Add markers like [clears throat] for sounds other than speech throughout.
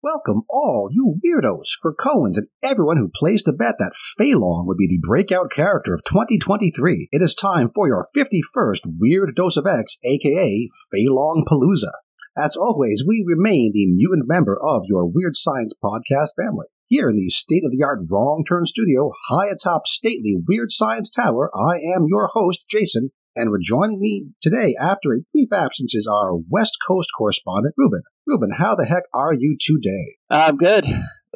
Welcome all you weirdos, Krakoans, and everyone who placed a bet that Fei Long would be the breakout character of 2023. It is time for your 51st Weird Dose of X, aka Fei Long Palooza. As always, we remain the mutant member of your Weird Science podcast family. Here in the state of the art Wrong Turn studio, high atop stately Weird Science Tower, I am your host, Jason, and rejoining me today after a brief absence is our West Coast correspondent, Ruben. Ruben, how the heck are you today? I'm good.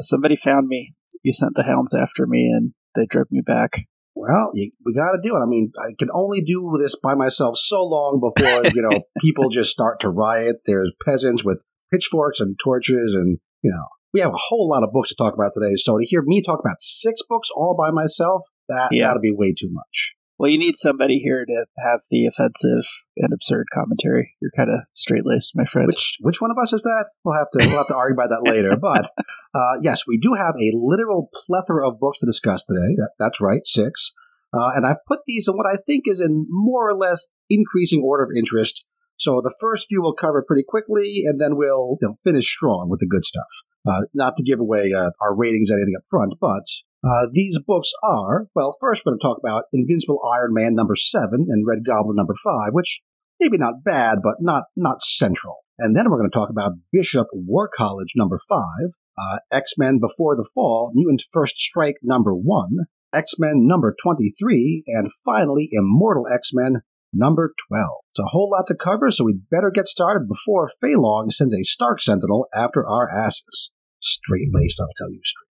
Somebody found me. You sent the hounds after me and they drove me back. Well, you, we got to do it. I mean, I can only do this by myself so long before, you know, [laughs] people just start to riot. There's peasants with pitchforks and torches and, you know, we have a whole lot of books to talk about today. So to hear me talk about six books all by myself, that Yeah. that'll be way too much. Well, you need somebody here to have the offensive and absurd commentary. You're kind of straight laced, my friend. Which which one of us is that? We'll have to we'll have to argue about that later. But [laughs] uh, yes, we do have a literal plethora of books to discuss today. That, that's right, six. Uh, and I've put these in what I think is in more or less increasing order of interest. So the first few we'll cover pretty quickly, and then we'll you know, finish strong with the good stuff. Uh, not to give away uh, our ratings or anything up front, but uh, these books are well. First, we're going to talk about Invincible Iron Man number seven and Red Goblin number five, which maybe not bad, but not not central. And then we're going to talk about Bishop War College number five, uh, X Men Before the Fall, Mutant First Strike number one, X Men number twenty three, and finally Immortal X Men number twelve. It's a whole lot to cover, so we'd better get started before Fei Long sends a Stark Sentinel after our asses. Straight laced, I'll tell you, straight.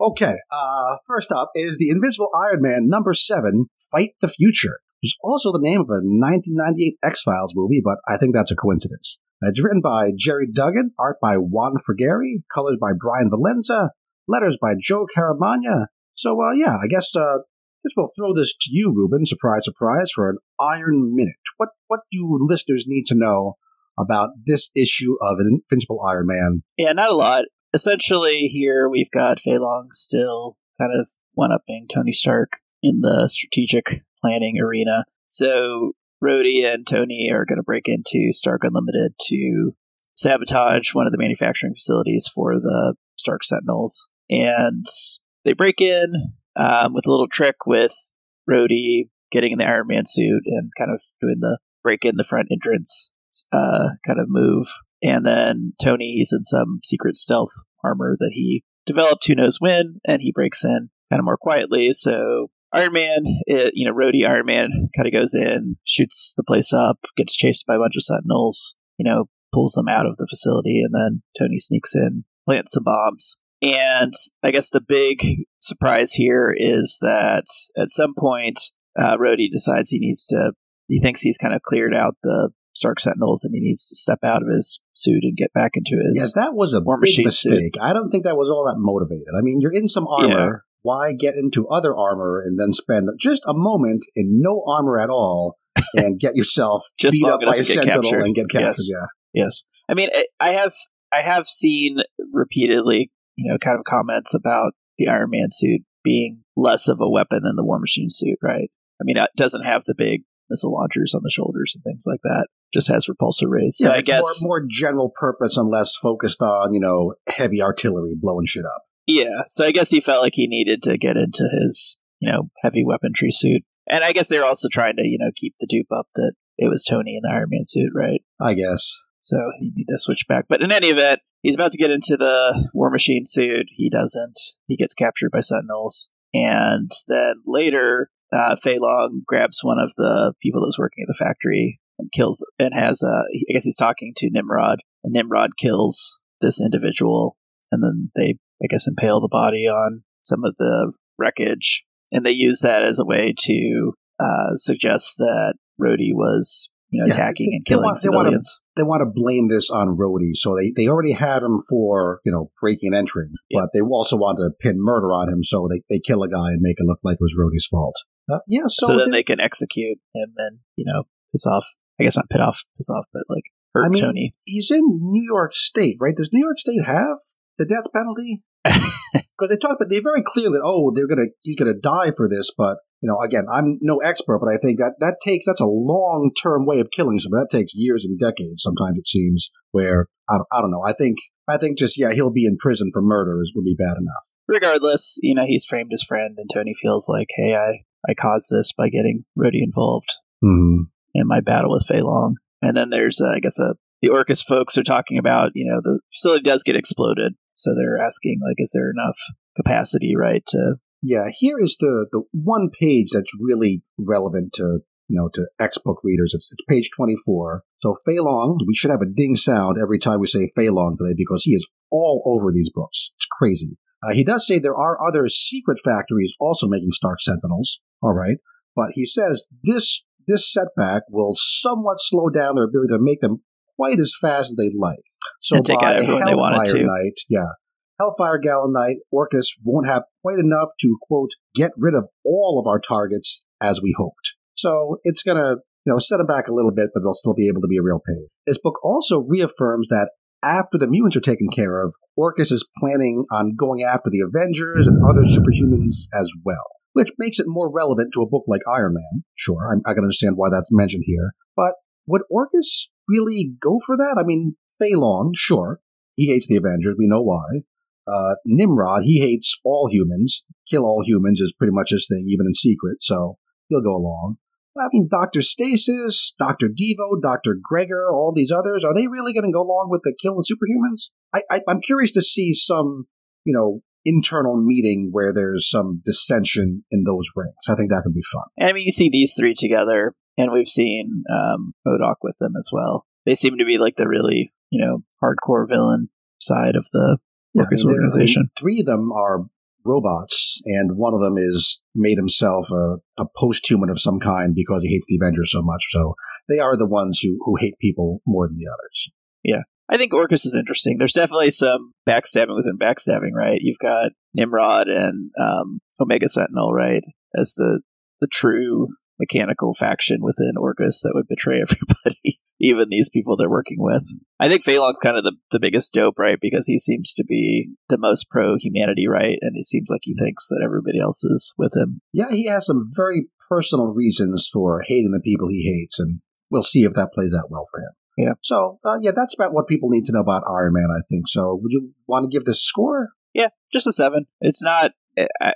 Okay, uh, first up is the Invincible Iron Man number seven, Fight the Future. It's also the name of a 1998 X Files movie, but I think that's a coincidence. It's written by Gerry Duggan, art by Juan Frigeri, colors by Bryan Valenza, letters by Joe Caramagna. So, uh, yeah, I guess uh, guess we'll throw this to you, Ruben. Surprise, surprise, for an Iron Minute. What what do listeners need to know about this issue of Invincible Iron Man? yeah, not a lot. Essentially, here we've got Fei Long still kind of one upping Tony Stark in the strategic planning arena. So Rhodey and Tony are going to break into Stark Unlimited to sabotage one of the manufacturing facilities for the Stark Sentinels. And they break in um, with a little trick with Rhodey getting in the Iron Man suit and kind of doing the break in the front entrance uh, kind of move. And then Tony, he's in some secret stealth armor that he developed, who knows when, and he breaks in kind of more quietly. So Iron Man, it, you know, Rhodey Iron Man kind of goes in, shoots the place up, gets chased by a bunch of Sentinels, you know, pulls them out of the facility, and then Tony sneaks in, plants some bombs. And I guess the big surprise here is that at some point, uh, Rhodey decides he needs to, he thinks he's kind of cleared out the Stark Sentinels and he needs to step out of his suit and get back into his. Yeah, that was a big Machine suit. mistake. I don't think that was all that motivated. I mean, you're in some armor. Why get into other armor and then spend just a moment in no armor at all and get yourself [laughs] Just beat up by a sentinel captured. and get captured? Yes. Yeah. Yes, I mean, I- I have I have seen repeatedly, you know, kind of comments about the Iron Man suit being less of a weapon than the War Machine suit, right? I mean, it doesn't have the big missile launchers on the shoulders and things like that. Just has repulsor rays. So yeah, I guess, more, more general purpose and less focused on you know heavy artillery blowing shit up. yeah. So I guess he felt like he needed to get into his, you know, heavy weaponry suit, and I guess they're also trying to, you know, keep the dupe up that it was Tony in the Iron Man suit, right? I guess. So he need to switch back. But in any event, he's about to get into the War Machine suit. He doesn't. He gets captured by Sentinels. And then later, uh, Fei Long grabs one of the people that's working at the factory and kills, and has, uh, I guess he's talking to Nimrod, and Nimrod kills this individual. And then they, I guess, impale the body on some of the wreckage. And they use that as a way to uh, suggest that Rhodey was, you know, Yeah, attacking they- and they killing want- they want to- They want to blame this on Rhodey, so they, they already have him for you know breaking and entering, Yeah. but they also want to pin murder on him, so they, they kill a guy and make it look like it was Rhodey's fault. Uh, yeah, so, so, they- they can execute him and you know piss off. I guess not pit off, piss off, but like hurt I mean- Tony. he's in New York State, right? Does New York State have the death penalty? [laughs] Because they talk, but they very clearly, oh, they're gonna, he's gonna die for this, but you know, again, I'm no expert, but I think that that takes that's a long term way of killing someone. That takes years and decades. Sometimes it seems where I don't, I don't know. I think I think just yeah, he'll be in prison for murder is would be bad enough. Regardless, you know, he's framed his friend, and Tony feels like, hey, I I caused this by getting Rhodey involved mm-hmm. In my battle with Fei Long. And then there's, uh, I guess, a the Orchis folks are talking about, you know, the facility does get exploded. So they're asking, like, is there enough capacity, right, to yeah, here is the the one page that's really relevant to you know to X book readers. It's, it's page twenty four. So Fei Long, we should have a ding sound every time we say Fei Long today because he is all over these books. It's crazy. Uh, he does say there are other secret factories also making Stark Sentinels. All right, but he says this this setback will somewhat slow down their ability to make them quite as fast as they'd like. So and take by out everyone they wanted Hellfire to. Night, yeah, Hellfire Gala Night, Orchis won't have quite enough to quote get rid of all of our targets as we hoped. So it's gonna you know set them back a little bit, but they'll still be able to be a real pain. This book also reaffirms that after the mutants are taken care of, Orchis is planning on going after the Avengers and other superhumans as well, which makes it more relevant to a book like Iron Man. Sure, I'm, I can understand why that's mentioned here, but would Orchis really go for that? I mean, Fei Long, sure, he hates the Avengers. We know why. Uh, Nimrod, he hates all humans. Kill all humans is pretty much his thing, even in secret, so he'll go along. I mean, Dr. Stasis, Dr. Devo, Dr. Gregor, all these others, are they really going to go along with the killing superhumans? I, I, I'm curious to see some, you know, internal meeting where there's some dissension in those ranks. I think that could be fun. And I mean, you see these three together, and we've seen um, MODOK with them as well. They seem to be like the really, you know, hardcore villain side of the Yeah, I mean, there- I mean, organization. three of them are robots, and one of them is made himself a, a post-human of some kind because he hates the Avengers so much. So they are the ones who, who hate people more than the others. I think Orchis is interesting. There's definitely some backstabbing within backstabbing, right? You've got Nimrod and um, Omega Sentinel, right, as the the true mechanical faction within Orchis that would betray [laughs] everybody, even these people they're working with. I think Fei Long's kind of the, the biggest dope, right? Because he seems to be the most pro humanity, right? And it seems like he thinks that everybody else is with him. Yeah, he has some very personal reasons for hating the people he hates, and we'll see if that plays out well for him. Yeah. So, uh, yeah, that's about what people need to know about Iron Man, I think. So, would you want to give this score? Yeah, just a seven. It's not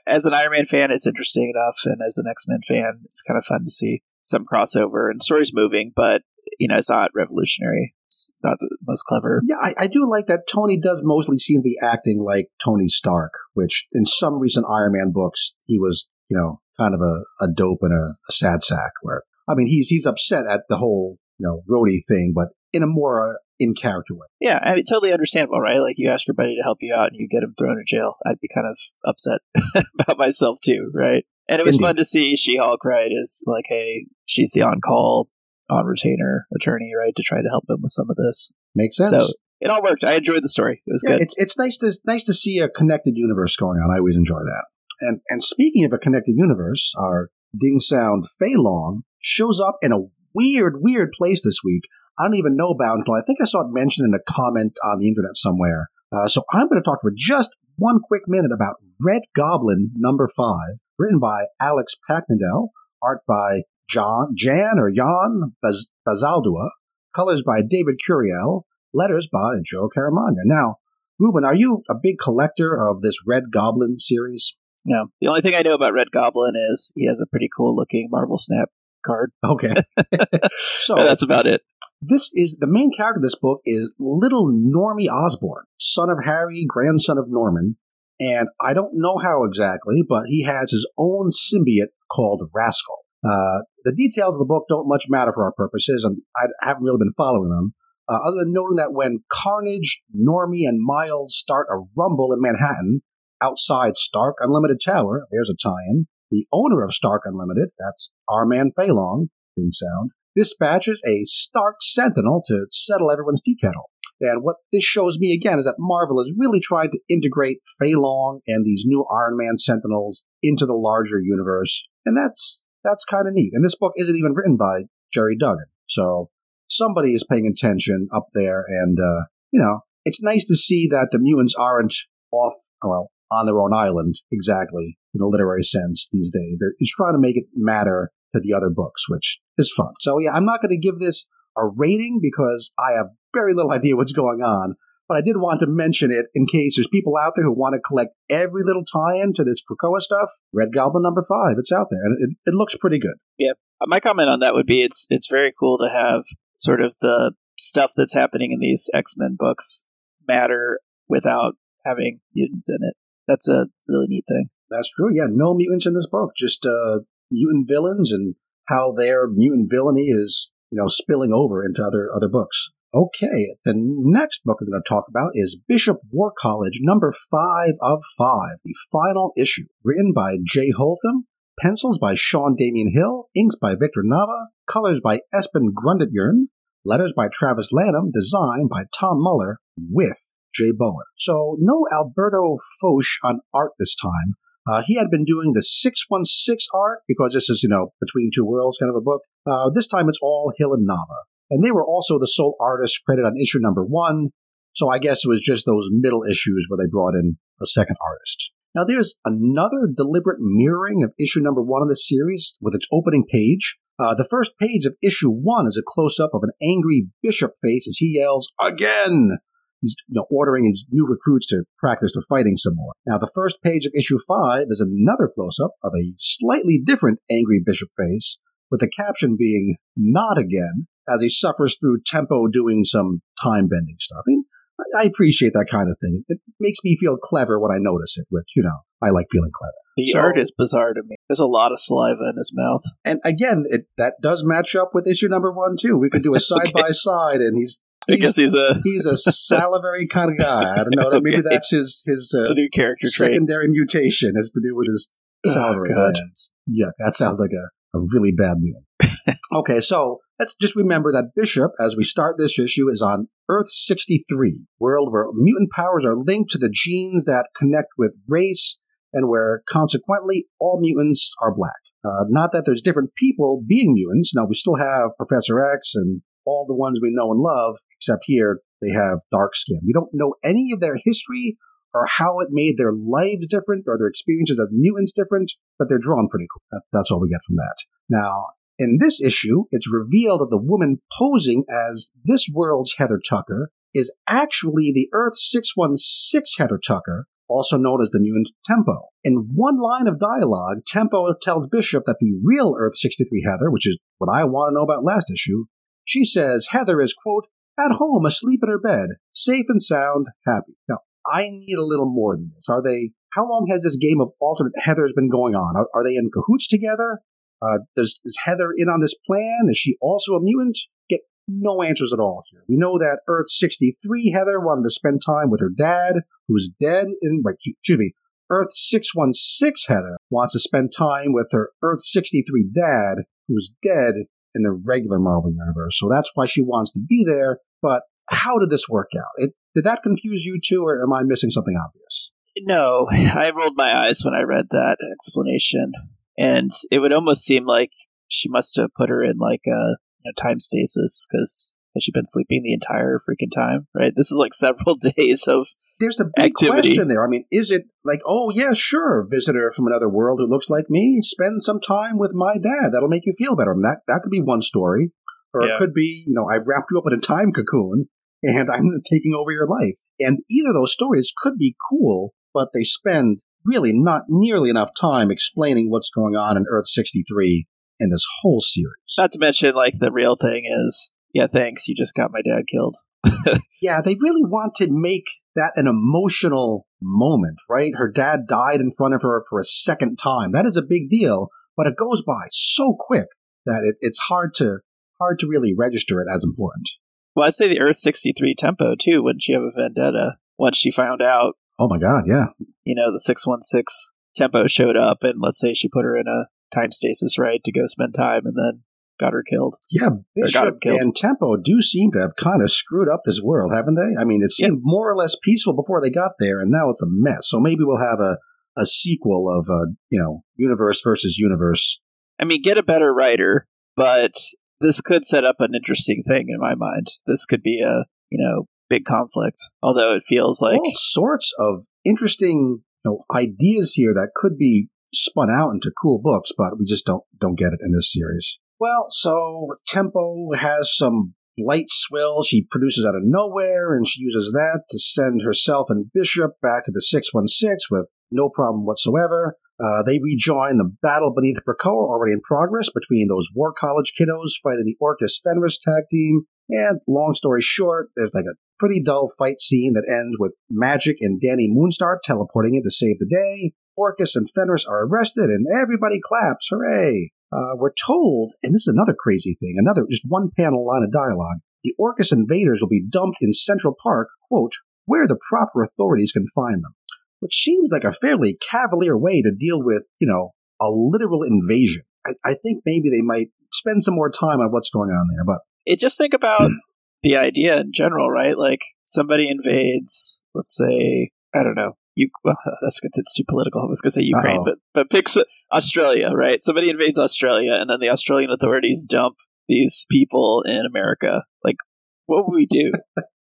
as an Iron Man fan, it's interesting enough, and as an X Men fan, it's kind of fun to see some crossover and stories moving. But you know, it's not revolutionary. It's not the most clever. Yeah, I, I do like that Tony does mostly seem to be acting like Tony Stark, which in some recent Iron Man books, he was, you know, kind of a, a dope and a, a sad sack. Where I mean, he's he's upset at the whole, you know, Rhodey thing, but in a more uh, in character way. Yeah, I mean, totally understandable, right? Like you ask your buddy to help you out, and you get him thrown in jail. I'd be kind of upset [laughs] about myself too, right? And it was Indeed. fun to see She Hulk, right? Is like, hey, she's the on call, on retainer attorney, right, to try to help him with some of this. Makes sense. So it all worked. I enjoyed the story. It was Yeah, good. it's it's nice to nice to see a connected universe going on. I always enjoy that. And and speaking of a connected universe, our Ding Sound Fei Long shows up in a weird, weird place this week. I don't even know about until I think I saw it mentioned in a comment on the internet somewhere. Uh, so I'm going to talk for just one quick minute about Red Goblin number five, written by Alex Paknadel, art by John Jan or Jan Baz- Bazaldua, colors by David Curiel, letters by Joe Caramagna. Now, Ruben, are you a big collector of this Red Goblin series? No. The only thing I know about Red Goblin is he has a pretty cool looking Marvel Snap card. [laughs] Okay. so that's about it. this is the main character of this book is little Normie Osborn, son of Harry, grandson of Norman. And I don't know how exactly, but he has his own symbiote called Rascal. Uh, the details of the book don't much matter for our purposes, and I haven't really been following them. Uh, other than noting that when Carnage, Normie, and Miles start a rumble in Manhattan outside Stark Unlimited Tower, there's a tie-in. The owner of Stark Unlimited, that's our man Fei Long, thing sound, dispatches a Stark Sentinel to settle everyone's tea kettle. And what this shows me again is that Marvel is really trying to integrate Fei and these new Iron Man Sentinels into the larger universe, and that's that's kind of neat. And this book isn't even written by Gerry Duggan, so somebody is paying attention up there. And uh, you know, it's nice to see that the mutants aren't off, well, on their own island exactly in a literary sense these days. They're just trying to make it matter to the other books, which is fun. So yeah, I'm not going to give this a rating because I have very little [laughs] idea what's going on. But I did want to mention it in case there's people out there who want to collect every little tie-in to this Krakoa stuff. Red Goblin number five, it's out there, and it, it looks pretty good. Yeah, uh, my comment on that would be it's it's very cool to have sort of the stuff that's happening in these X Men books matter without having mutants in it. That's a really neat thing. That's true. Yeah, no mutants in this book, just uh, mutant villains and how their mutant villainy is, you know, spilling over into other other books. Okay, the next book I'm going to talk about is Bishop War College, number five of five, the final issue, written by J. Holtham, pencils by Sean Damian Hill, inks by Victor Nava, colors by Espen Grundetjern, letters by Travis Lanham, design by Tom Muller, with Jay Bowen. So no Alberto Foche on art this time. Uh, he had been doing the 616 art because this is, you know, Between Two Worlds kind of a book. Uh, this time it's all Hill and Nava. And they were also the sole artists credited on issue number one. So I guess it was just those middle issues where they brought in a second artist. Now there's another deliberate mirroring of issue number one of the series with its opening page. Uh, the first page of issue one is a close up of an angry bishop face as he yells, Again! He's you know, ordering his new recruits to practice their fighting some more. Now, the first page of issue five is another close up of a slightly different angry bishop face, with the caption being, Not again, as he suffers through tempo doing some time bending stuff. I, mean, I appreciate that kind of thing. It makes me feel clever when I notice it, which, you know, I like feeling clever. The so, art is bizarre to me. There's a lot of saliva in his mouth. And again, it, that does match up with issue number one, too. We could do a [laughs] side by side, and he's. He's, I guess he's a [laughs] he's a salivary kind of guy. I don't know. [laughs] okay. Maybe that's his his uh, new character secondary trait. mutation has to do with his salivary oh, glands. Yeah, that sounds like a, a really bad meal. [laughs] okay, so let's just remember that Bishop, as we start this issue, is on Earth 63, world where mutant powers are linked to the genes that connect with race and where consequently all mutants are black. Uh, not that there's different people being mutants. Now, we still have Professor X and all the ones we know and love, except here they have dark skin. We don't know any of their history or how it made their lives different or their experiences as mutants different, but they're drawn pretty cool. That, that's all we get from that. Now, in this issue, it's revealed that the woman posing as this world's Heather Tucker is actually the Earth 616 Heather Tucker, also known as the mutant Tempo. In one line of dialogue, Tempo tells Bishop that the real Earth 63 Heather, which is what I want to know about last issue, she says Heather is, quote, at home asleep in her bed, safe and sound, happy. Now, I need a little more than this. Are they, how long has this game of alternate Heathers been going on? Are, are they in cahoots together? Uh, does is Heather in on this plan? Is she also a mutant? Get no answers at all here. We know that Earth 63 Heather wanted to spend time with her dad, who's dead in, like, excuse me, Earth 616 Heather wants to spend time with her Earth 63 dad, who's dead in the regular Marvel universe. So that's why she wants to be there. But how did this work out? It, did that confuse you too, or am I missing something obvious? No, I rolled my eyes when I read that explanation and it would almost seem like she must have put her in like a you know, time stasis because has she been sleeping the entire freaking time? Right, this is like [laughs] several [laughs] days of there's a big activity. question there. I mean, is it like, oh yeah, sure, visitor from another world who looks like me, spend some time with my dad. That'll make you feel better. I mean, that that could be one story, or yeah. it could be, you know, I've wrapped you up in a time cocoon and I'm taking over your life. And either of those stories could be cool, but they spend really not nearly enough time explaining what's going on in Earth 63 in this whole series. Not to mention, like, the real thing is, yeah, thanks, you just got my dad killed. [laughs] yeah, they really want to make that an emotional moment, right? Her dad died in front of her for a second time. That is a big deal, but it goes by so quick that it, it's hard to hard to really register it as important. Well, I'd say the Earth 63 tempo, too. Wouldn't she have a vendetta once she found out Oh my god, yeah. You know, the 616 tempo showed up, and let's say she put her in a time stasis, right, to go spend time, and then got her killed. Yeah, Bishop killed. and Tempo do seem to have kind of screwed up this world, haven't they? I mean, it seemed more or less peaceful before they got there, and now it's a mess. So maybe we'll have a, a sequel of, uh, you know, universe versus universe. I mean, get a better writer, but this could set up an interesting thing in my mind. This could be a, you know, big conflict. Although it feels like all sorts of interesting you know, ideas here that could be spun out into cool books, but we just don't don't get it in this series. Well, so Tempo has some light swill she produces out of nowhere, and she uses that to send herself and Bishop back to the 616 with no problem whatsoever. Uh, they rejoin the battle beneath Krakoa, already in progress, between those War College kiddos fighting the Orchis Fenris tag team. And long story short, there's like a pretty dull fight scene that ends with Magik and Dani Moonstar teleporting in to save the day. Orchis and Fenris are arrested, and everybody claps. Hooray! Uh, we're told, and this is another crazy thing, another just one panel line of dialogue. The Orchis invaders will be dumped in Central Park, quote, where the proper authorities can find them which seems like a fairly cavalier way to deal with, you know, a literal invasion. I, I think maybe they might spend some more time on what's going on there, but it just think about the idea in general, right? Like somebody invades, let's say, I don't know, you. Well, [laughs] that's it's too political. I was going to say Ukraine, Uh-oh. but but picks Australia, right? Somebody invades Australia, and then the Australian authorities dump these people in America. Like, what would we do?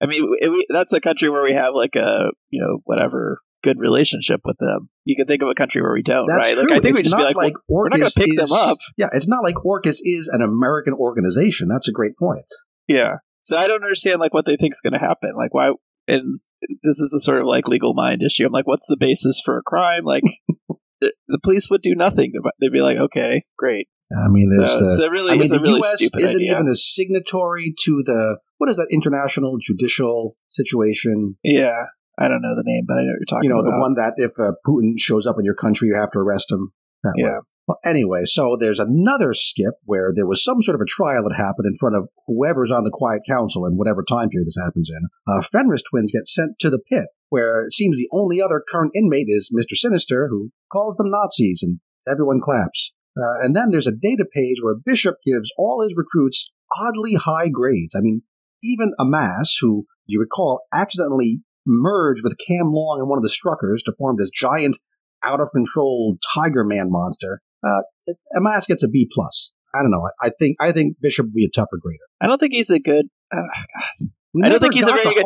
I mean, we, that's a country where we have like a you know whatever good relationship with them. You can think of a country where we don't, That's right? True. Like I think it's we just be like, like well, we're not going to pick is, them up. Yeah, it's not like Orchis is an American organization. That's a great point. Yeah. So I don't understand like what they think is going to happen. Like why? And this is a sort of like legal mind issue. I'm like, what's the basis for a crime? Like [laughs] the, the, police would do nothing. They'd be like, okay, great. I mean, so, the, so really, I mean, it's the a really U.S. stupid isn't idea. even a signatory to the what is that international judicial situation? Yeah, I don't know the name, but I know what you're talking you know, about. the one that if uh, Putin shows up in your country, you have to arrest him. That yeah. Way. Well, anyway, so there's another skip where there was some sort of a trial that happened in front of whoever's on the Quiet Council in whatever time period this happens in. Uh, Fenris twins get sent to the pit, where it seems the only other current inmate is Mr. Sinister, who calls them Nazis, and everyone claps. Uh, and then there's a data page where Bishop gives all his recruits oddly high grades. I mean, even Amass, who you recall accidentally merged with Cam Long and one of the Struckers to form this giant, out of control Tiger Man monster. Uh, Amass gets a B plus. I don't know. I, I, think I think Bishop would be a tougher grader. I don't think he's a good. Uh, I don't think he's a very good-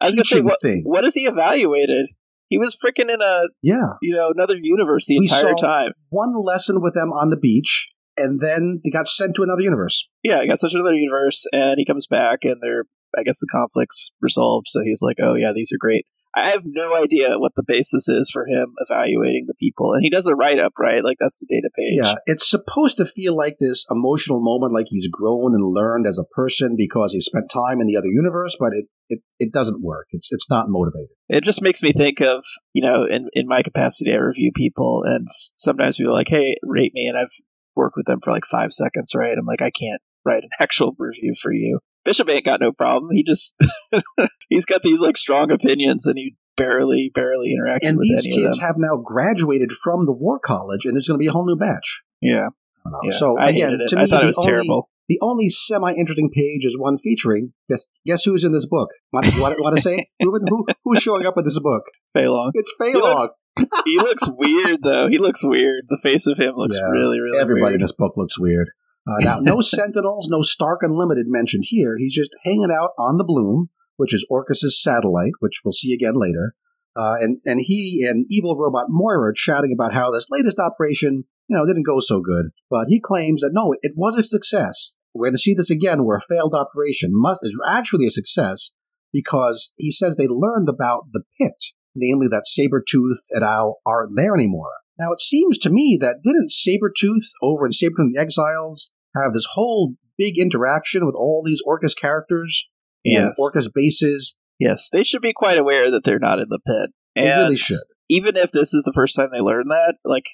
I was gonna say, what, thing. what is he evaluated? He was freaking in a Yeah, you know another universe the We entire time. one lesson with them on the beach, and then they got sent to another universe. Yeah, he got such another universe, and he comes back, and they're I guess the conflict's resolved. So he's like, oh yeah, these are great. I have no idea what the basis is for him evaluating the people, and he does a write up, right? Like that's the data page. Yeah, it's supposed to feel like this emotional moment, like he's grown and learned as a person because he spent time in the other universe, but it, it, it doesn't work. It's it's not motivated. It just makes me think of you know, in in my capacity, I review people, and sometimes people are like, hey, rate me, and I've worked with them for like five seconds, right? I'm like, I can't write an [laughs] actual review for you. Bishop ain't got no problem. He just [laughs] he's got these like strong opinions, and he barely barely interacts And with these kids have now graduated from the war college, and there's going to be a whole new batch. yeah, I don't know. yeah. So I again, to me, I thought the it was only, terrible. The only semi-interesting page is one featuring guess guess who's in this book. Want, you want, want to say [laughs] Ruben? Who who's showing up in this book? Fei Long. It's He Fei Long. looks, [laughs] he looks weird though. He looks weird. The face of him looks Yeah, really, really Everybody in this book looks weird. Uh, now, no [laughs] Sentinels, no Stark Unlimited mentioned here. He's just hanging out on the Bloom, which is Orchis's satellite, which we'll see again later. Uh, and and he and evil robot Moira are chatting about how this latest operation, you know, didn't go so good. But he claims that no, it was a success. We're going to see this again, where a failed operation must is actually a success because he says they learned about the pit, namely that Sabretooth et al. aren't there anymore. Now, it seems to me that didn't Sabretooth over in Sabretooth and the Exiles have this whole big interaction with all these Orchis characters and Yes. Orchis bases? Yes, they should be quite aware that they're not in the pit. They And really should. even if this is the first time they learn that, like,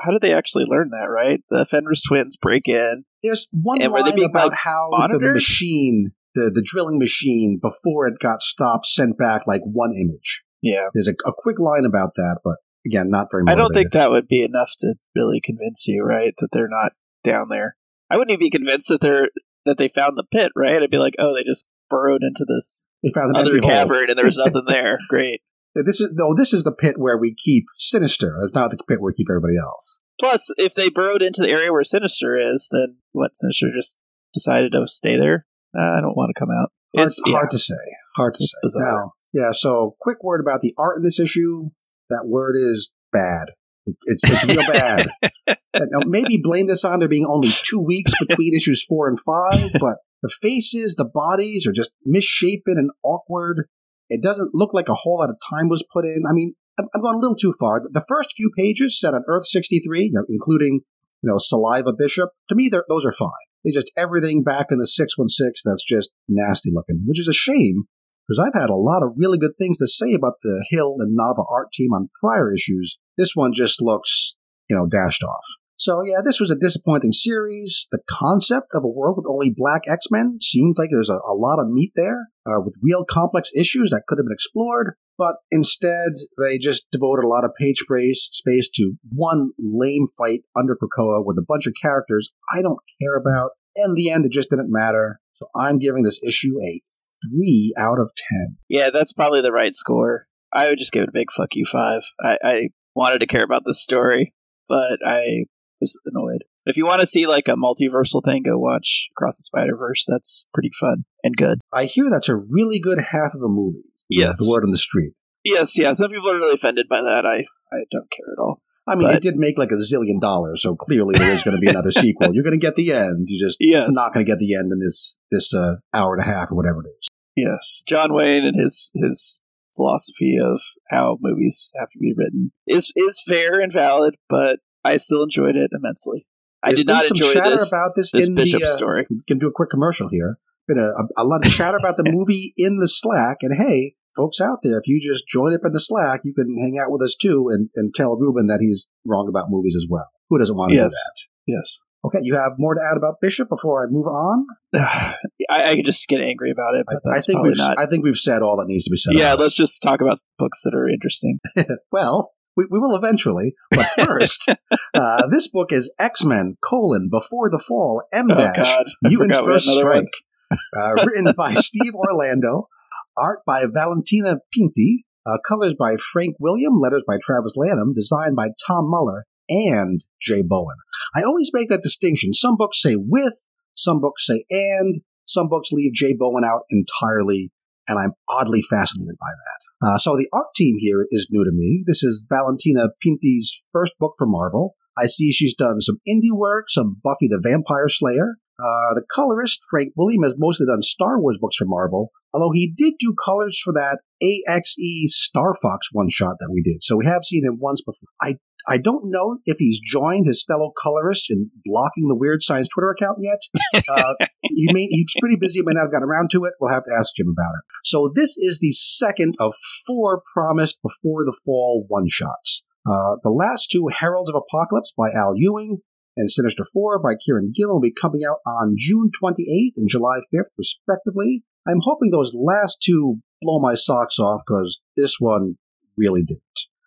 how did they actually learn that? Right? The Fenris twins break in. There's one And were they line being, about like, how the machine, the, the drilling machine, before it got stopped, sent back like one image. Yeah, There's a, a quick line about that, but again, not very much. I don't think that would be enough to really convince you, right? That they're not down there. I wouldn't even be convinced that they're that they found the pit, right? I'd be like, oh, they just burrowed into this they found other empty hole. cavern and there was nothing there. [laughs] Great. This is no. This is the pit where we keep Sinister. That's not the pit where we keep everybody else. Plus, if they burrowed into the area where Sinister is, then what? Sinister just decided to stay there. Uh, I don't want to come out. Hard, It's yeah. hard to say. Hard to It's say. bizarre. Now, yeah. So, quick word about the art in this issue. that word is bad. It, it's it's real bad. [laughs] now, maybe blame this on there being only two weeks between [laughs] issues four and five, but the faces, the bodies are just misshapen and awkward. It doesn't look like a whole lot of time was put in. I mean, I'm, I'm going a little too far. The first few pages set on Earth 63, you know, including you know Saliva Bishop, to me those are fine. It's just everything back in the 616 that's just nasty looking, which is a shame because I've had a lot of really good things to say about the Hill and Nava art team on prior issues. This one just looks, you know, dashed off. So yeah, this was a disappointing series. The concept of a world with only black X-Men seems like there's a, a lot of meat there, uh, with real complex issues that could have been explored. But instead, they just devoted a lot of page space, space to one lame fight under Krakoa with a bunch of characters I don't care about. In the end, it just didn't matter. So I'm giving this issue a three out of ten. Yeah, that's probably the right score. I would just give it a big fuck you five. I, I wanted to care about this story, but I was annoyed. If you want to see like a multiversal thing, go watch Across the Spider Verse. That's pretty fun and good. I hear that's a really good half of a movie. Yes, the word on the street. Yes, yeah. Some people are really offended by that. I I don't care at all. I mean, but, it did make like a zillion dollars, so clearly there is going to be another [laughs] sequel. You're going to get the end. You're just yes. not going to get the end in this this uh, hour and a half or whatever it is. Yes, John Wayne and his his philosophy of how movies have to be written is is fair and valid, but I still enjoyed it immensely. I did not enjoy this, about this, this Bishop the, uh, story. We can do a quick commercial here. Been a, a, a lot of chatter about the [laughs] movie in the Slack, and hey, folks out there, if you just join up in the Slack, you can hang out with us too and, and tell Ruben that he's wrong about movies as well. Who doesn't want to yes. do that? Yes. Okay, you have more to add about Bishop before I move on? [sighs] I, I just get angry about it, but I, I think we've not... I think we've said all that needs to be said. Yeah, let's just talk about books that are interesting. [laughs] well, we, we, will eventually, but [laughs] first, uh, this book is X Men: colon Before the Fall M dash oh, Mutants First Strike, uh, written by [laughs] Steve Orlando, art by Valentina Pinti, uh, colors by Frank William, letters by Travis Lanham, designed by Tom Muller, and Jay Bowen. I always make that distinction. Some books say with, some books say and, some books leave Jay Bowen out entirely, and I'm oddly fascinated by that. Uh, so the art team here is new to me. This is Valentina Pinti's first book for Marvel. I see she's done some indie work, some Buffy the Vampire Slayer. Uh, the colorist, Frank William, has mostly done Star Wars books for Marvel, although he did do colors for that AXE Star Fox one shot that we did. So we have seen him once before. I I don't know if he's joined his fellow colorists in blocking the Weird Science Twitter account yet. [laughs] Uh, he may, he's pretty busy, may not have gotten around to it. We'll have to ask Jim about it. So this is the second of four promised before the fall one shots. Uh, the last two, Heralds of Apocalypse by Al Ewing and Sinister Four by Kieron Gill, will be coming out on June 28th and July 5th, respectively. I'm hoping those last two blow my socks off because this one really didn't.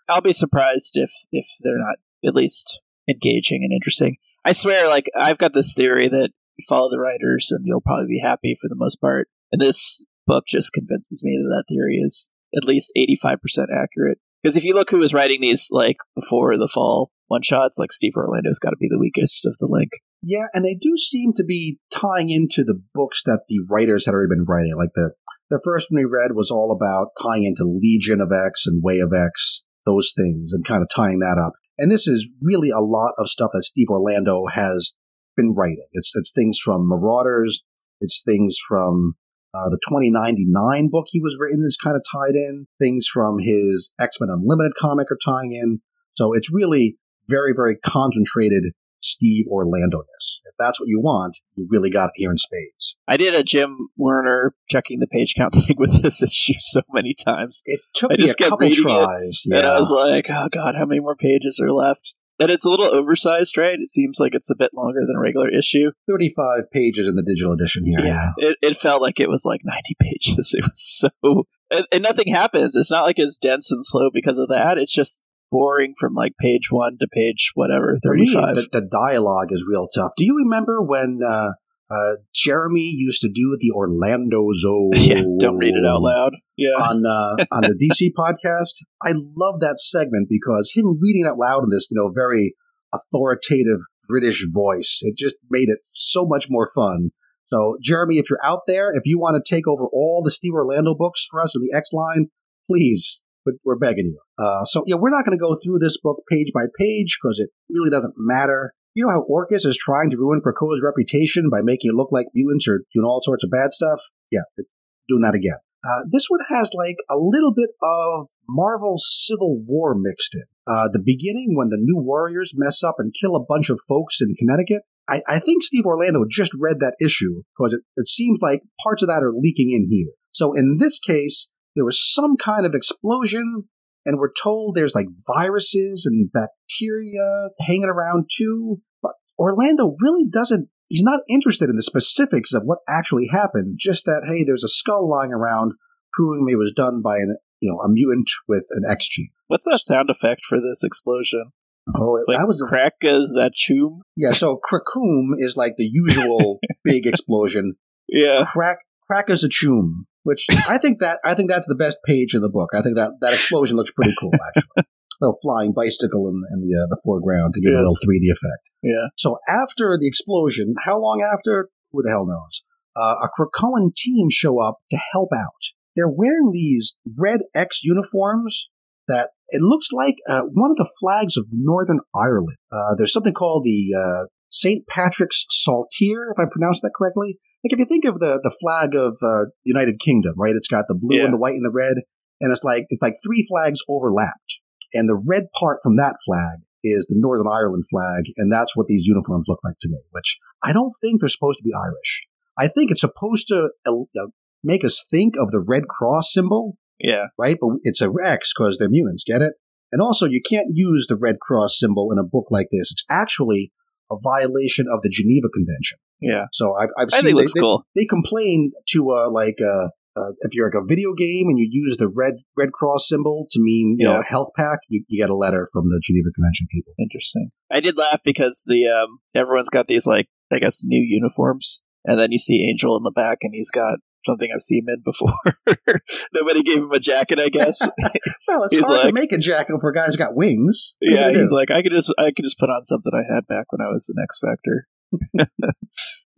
I'll be surprised if if they're not at least engaging and interesting. I swear, like I've got this theory that you follow the writers and you'll probably be happy for the most part. And this book just convinces me that that theory is at least eighty five percent accurate. Because if you look who was writing these like before the fall one shots, like Steve Orlando's got to be the weakest of the link. Yeah, and they do seem to be tying into the books that the writers had already been writing. Like the the first one we read was all about tying into Legion of X and Way of X those things and kind of tying that up. And this is really a lot of stuff that Steve Orlando has been writing. It's it's things from Marauders, it's things from uh, the 2099 book he was written is kind of tied in. Things from his X Men Unlimited comic are tying in. So it's really very, very concentrated Steve Orlando-ness. If that's what you want, you really got it here in spades. I did a Jim Werner checking the page count [laughs] thing with this issue so many times. It took I me a couple tries, yeah. and I was like, "Oh God, how many more pages are left?" And it's a little oversized, right? It seems like it's a bit longer than a regular issue. Thirty-five pages in the digital edition here. Yeah, yeah. It, it felt like it was like ninety [laughs] pages. It was so, and, and nothing happens. It's not like it's dense and slow because of that. It's just boring from like page one to page whatever thirty five. The, the, dialogue is real tough. Do you remember when uh, uh, Jeremy used to do the Orlando Zone? [laughs] Yeah, don't read it out loud. Yeah, on uh, on the DC [laughs] podcast. I love that segment because him reading it out loud in this, you know, very authoritative British voice, it just made it so much more fun. So, Jeremy, if you're out there, if you want to take over all the Steve Orlando books for us in the X line, please, we're begging you. Uh, so yeah, we're not going to go through this book page by page because it really doesn't matter. You know how Orchis is trying to ruin Krakoa's reputation by making it look like mutants are doing all sorts of bad stuff? Yeah, doing that again. Uh, this one has like a little bit of Marvel's Civil War mixed in. Uh, the beginning, when the New Warriors mess up and kill a bunch of folks in Connecticut, I, I think Steve Orlando just read that issue because it, it seems like parts of that are leaking in here. So in this case, there was some kind of explosion, and we're told there's like viruses and bacteria hanging around too. But Orlando really doesn't, he's not interested in the specifics of what actually happened, just that, hey, there's a skull lying around proving it was done by an, you know, a mutant with an X gene. What's that sound effect for this explosion? Oh, It's like that was a, Krakazachum. yeah. So [laughs] Krakoom is like the usual big explosion. Yeah. Crack Krakazachum, which I think that I think that's the best page in the book. I think that that explosion looks pretty cool, [laughs] actually. little flying bicycle in, in the uh, the foreground to give it a little 3D effect. Yeah. So after the explosion, how long after? Who the hell knows? Uh, a Krakoan team show up to help out. They're wearing these red X uniforms that it looks like uh, one of the flags of Northern Ireland. Uh, there's something called the uh, St. Patrick's Saltire, if I pronounced that correctly. Like if you think of the the flag of uh, United Kingdom, right? It's got the blue Yeah. and the white and the red, and it's like it's like three flags overlapped, and the red part from that flag is the Northern Ireland flag, and that's what these uniforms look like to me. Which I don't think they're supposed to be Irish. I think it's supposed to uh, make us think of the Red Cross symbol, Yeah. right? But it's a X because they're mutants. Get it? And also, you can't use the Red Cross symbol in a book like this. It's actually a violation of the Geneva Convention. Yeah. So I've, I've I seen think they, looks they, cool. they complain to uh, like uh, uh, if you're like a video game and you use the red Red Cross symbol to mean you know a health pack, you, you get a letter from the Geneva Convention people. Interesting. I did laugh because the um everyone's got these like I guess new uniforms, and then you see Angel in the back, and he's got something I've seen him in before. [laughs] Nobody gave him a jacket, I guess. [laughs] Well, it's He's hard to make a jacket for a guy who's got wings. What yeah, gonna do? he's like I could just I could just put on something I had back when I was an X Factor. [laughs]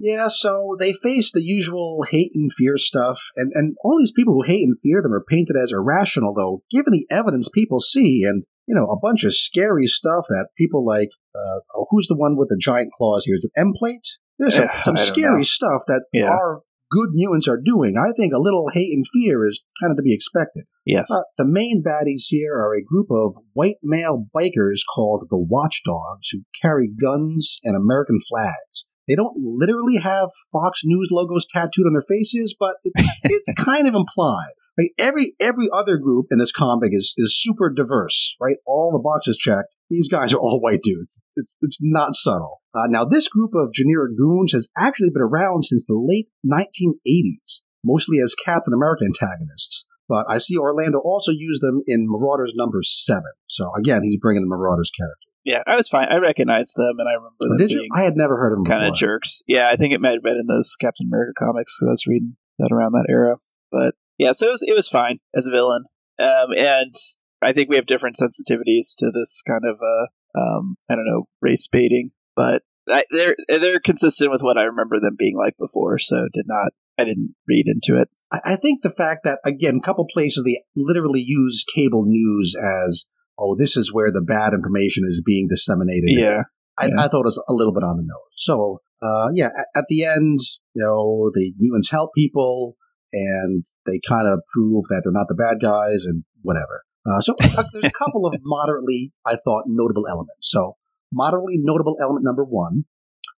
Yeah, so they face the usual hate and fear stuff, and, and all these people who hate and fear them are painted as irrational, though, given the evidence people see, and, you know, a bunch of scary stuff that people like, uh, oh, who's the one with the giant claws here? Is it M Plate? There's some, some scary know. stuff that Yeah. our good mutants are doing. I think a little hate and fear is kind of to be expected. Yes. Uh, the main baddies here are a group of white male bikers called the Watchdogs who carry guns and American flags. They don't literally have Fox News logos tattooed on their faces, but it, [laughs] it's kind of implied. Right? Every every other group in this comic is is super diverse, right? All the boxes checked. These guys are all white dudes. It's it's not subtle. Uh, now, this group of generic goons has actually been around since the late 1980s, mostly as Captain America antagonists but I see Orlando also use them in Marauders number seven. So again, he's bringing the Marauders character. yeah, I was fine. I recognized them, and I remember them Did you? being I had never heard of him kind of jerks. Yeah, I think it might have been in those Captain America comics because I was reading that around that era. But yeah, so it was it was fine as a villain, um, and I think we have different sensitivities to this kind of uh, um, I don't know race baiting, but I, they're they're consistent with what I remember them being like before. So did not I didn't read into it. I, I think the fact that again, a couple places they literally use cable news as, oh, this is where the bad information is being disseminated. Yeah, I, yeah. I thought it was a little bit on the nose. So, uh, yeah, at, at the end, you know, the mutants help people and they kind of prove that they're not the bad guys and whatever. Uh, so uh, there's a couple of [laughs] moderately, I thought, notable elements. So, moderately notable element number one.